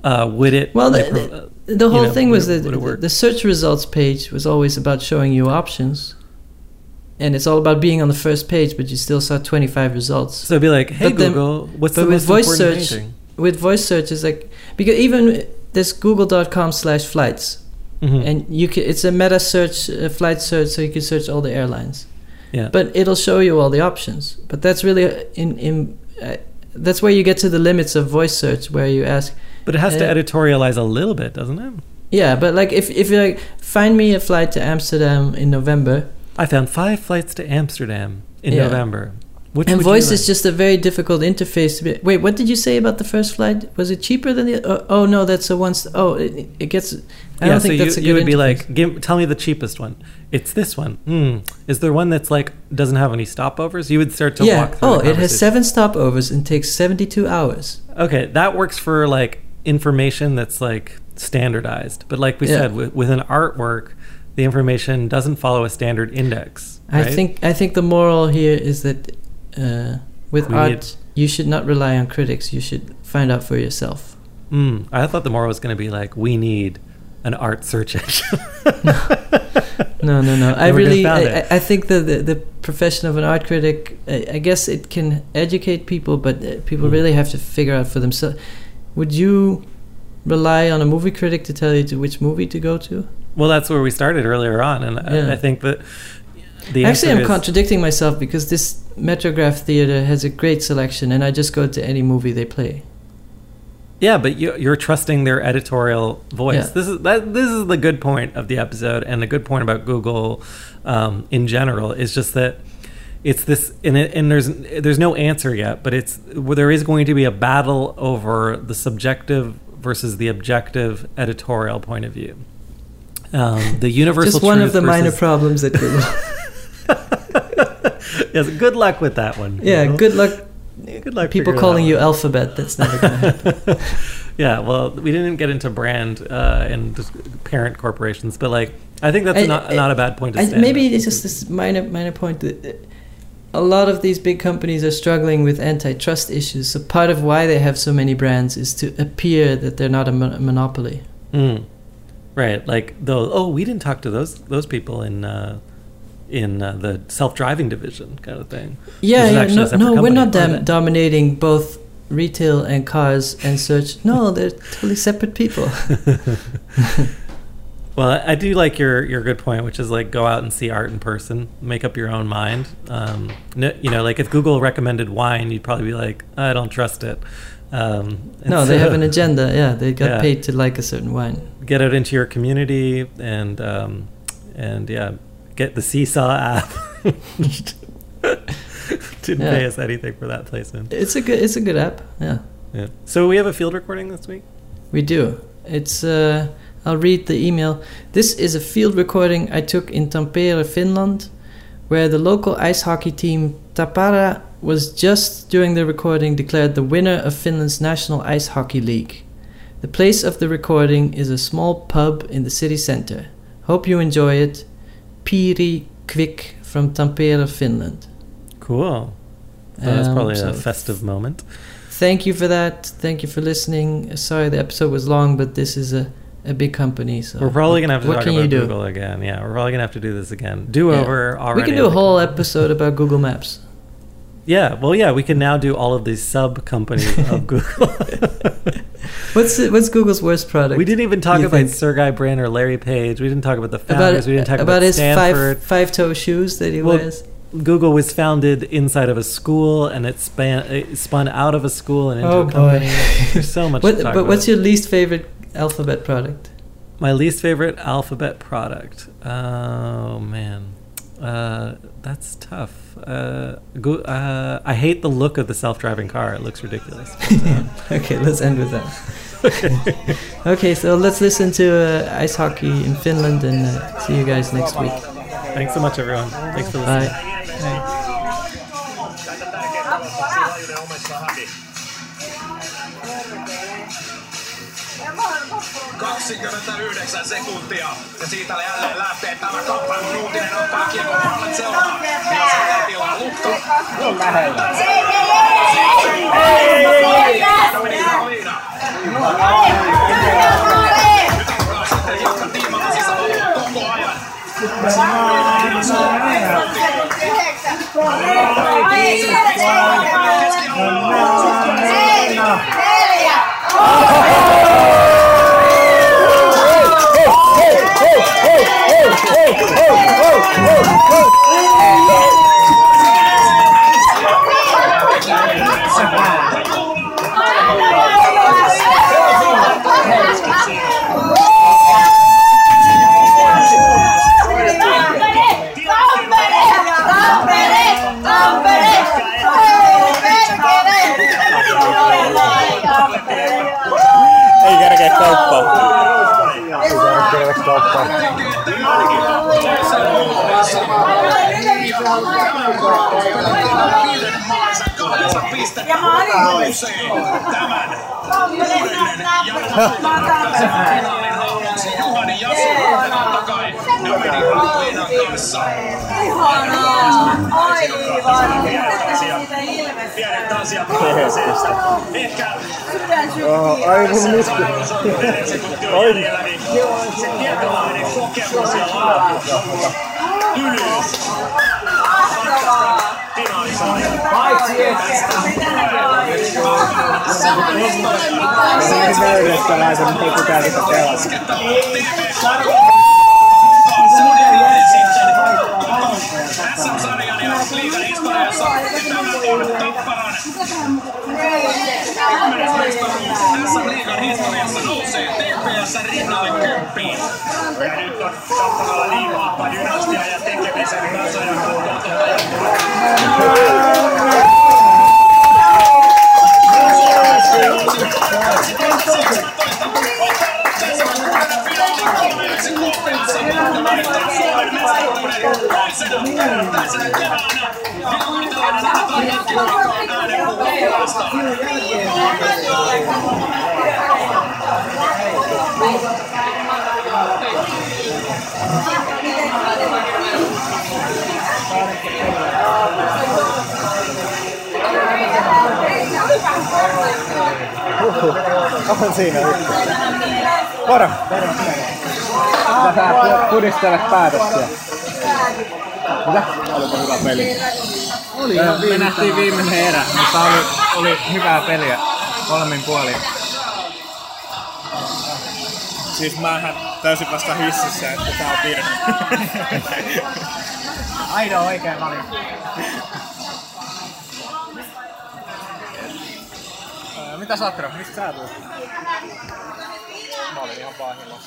uh, would it? Well, like, the, pro- the, the whole you know, thing was it- that the, the search results page was always about showing you options. And it's all about being on the first page, but you still saw 25 results. so it'd be like, hey But then- Google, what's but the with most voice important search-? With voice search, it's like, because even there's google.com slash flights. Mhm. And you can, it's a meta search, uh, flight search, so you can search all the airlines. Yeah. But it'll show you all the options. But that's really uh, in, in uh, that's where you get to the limits of voice search, where you ask, But it has to Uh, editorialize a little bit, doesn't it? yeah, but like if, if you like, find me a flight to Amsterdam in November, I found five flights to Amsterdam in Yeah. November. Which and voice like? is just a very difficult interface to be. Wait, what did you say about the first flight? Was it cheaper than the? Oh, oh no, that's a once. Oh, it, it gets. I yeah, don't so think you, that's a good. you would be like, give, tell me the cheapest one. It's this one. Hmm. Is there one that's like doesn't have any stopovers? You would start to yeah. walk through. Oh, it has seven stopovers and takes seventy-two hours. Okay, that works for like information that's like standardized. But like we Yeah. said, with, with an artwork, the information doesn't follow a standard index. I think. I think the moral here is that uh, with We art, need- you should not rely on critics. You should find out for yourself. Mm, I thought the moral was going to be like, we need an art search engine. [LAUGHS] No, no, no. [LAUGHS] I And we just really, I. I I think the, the the profession of an art critic, I, I guess it can educate people, but uh, people Mm. really have to figure out for themselves. Would you rely on a movie critic to tell you to which movie to go to? Well, that's where we started earlier on, and Yeah. I, I think that the Actually, I'm is- contradicting myself because this Metrograph Theater has a great selection, and I just go to any movie they play. Yeah, but you, you're trusting their editorial voice. Yeah. This is that. This is the good point of the episode, and the good point about Google um, in general is just that it's this, and, it, and there's there's no answer yet, but it's well, there is going to be a battle over the subjective versus the objective editorial point of view. Um, the [LAUGHS] universal just one of the minor problems at Google. [LAUGHS] [LAUGHS] yes, good luck with that one. yeah, Google. good luck. Good luck. People calling you alphabet. That's never going to happen. [LAUGHS] yeah, well, we didn't get into brand uh, and parent corporations, but like, I think that's I- not, I- not a bad point to I, maybe it's just this minor minor point that uh, a lot of these big companies are struggling with antitrust issues. So part of why they have so many brands is to appear that they're not a, mon- a monopoly. Mm. Right, like those. Oh, we didn't talk to those those people in uh, in uh, the self driving division, kind of thing. Yeah, yeah no, no, we're not that- dominating both retail and cars and search. No, they're totally separate people. [LAUGHS] [LAUGHS] Well, I do like your your good point, which is like go out and see art in person, make up your own mind. Um, you know, like if Google recommended wine, you'd probably be like, I don't trust it. Um, No, they have an agenda. Yeah, they got Yeah. paid to like a certain wine. get out into your community and um, and yeah, get the Seesaw app. [LAUGHS] Didn't Yeah. pay us anything for that placement. It's a good. It's a good app. Yeah, Yeah. So we have a field recording this week. we do. It's. Uh, I'll read the email. This is a field recording I took in Tampere, Finland, where the local ice hockey team Tappara was just during the recording declared the winner of Finland's National Ice Hockey League. The place of the recording is a small pub in the city center. Hope you enjoy it. Piri Kvik from Tampere, Finland. Cool. So that's Um, probably so a festive moment. Thank you for that. Thank you for listening. Sorry the episode was long, but this is a, a big company, so We're probably gonna have to what talk can about you do? Google again. Yeah, we're probably gonna have to do this again. Do Yeah. over already. We can do a whole episode about Google Maps. Yeah. Well, yeah. We can now do all of these sub companies of [LAUGHS] Google. What's what's Google's worst product? we didn't even talk about think? Sergey Brin or Larry Page. We didn't talk about the about founders. we didn't talk about, about his Stanford. five five toe shoes that he Well, wears. Google was founded inside of a school, and it span it spun out of a school and into Oh a boy! company. There's so [LAUGHS] much. What, to talk but about. what's your least favorite alphabet product? my least favorite alphabet product? Oh man, uh, that's tough. Uh, go, uh, I hate the look of the self-driving car. It looks ridiculous. [LAUGHS] okay, let's end with that. [LAUGHS] okay, so let's listen to uh, ice hockey in Finland and uh, see you guys next week. Thanks so much, everyone. Thanks for listening. Bye. 29 sekuntia. Ja siitä jälleen lähtee tämä kamppailun uutinen on kiekko maalle seuraa. Ja se tilaa lukko. Niin lähellä. Nyt alkaa sitten hiukan tiimata sisällä koko ajan. Keskialueella. Neljä! Oi. Se tietynlainen kokemus ja laatu. Ylös. Paitsi että Sanoin, ei ole mitään. Ei ole mitään, mutta ei kukaan sitä pelasta. Jumma nousee TPS rinnalle kymppiin. Ja nyt on kappalalla niin vahva dynastia ja tekemisen kanssa ja kuutotolla ja Thank you. On siinä vittu. Moro! Sä pudistelet päätöksiä. Mitä? Oliko hyvä peli? Oli Me nähtiin viimeinen erä, mutta oli, oli hyvää peliä. Molemmin puolin. Siis mähän täysin vasta hississä, että tää on virhe. Ainoa oikein valinta. Mitä Satra? Mistä sä tulet? Mä olin ihan pahilla.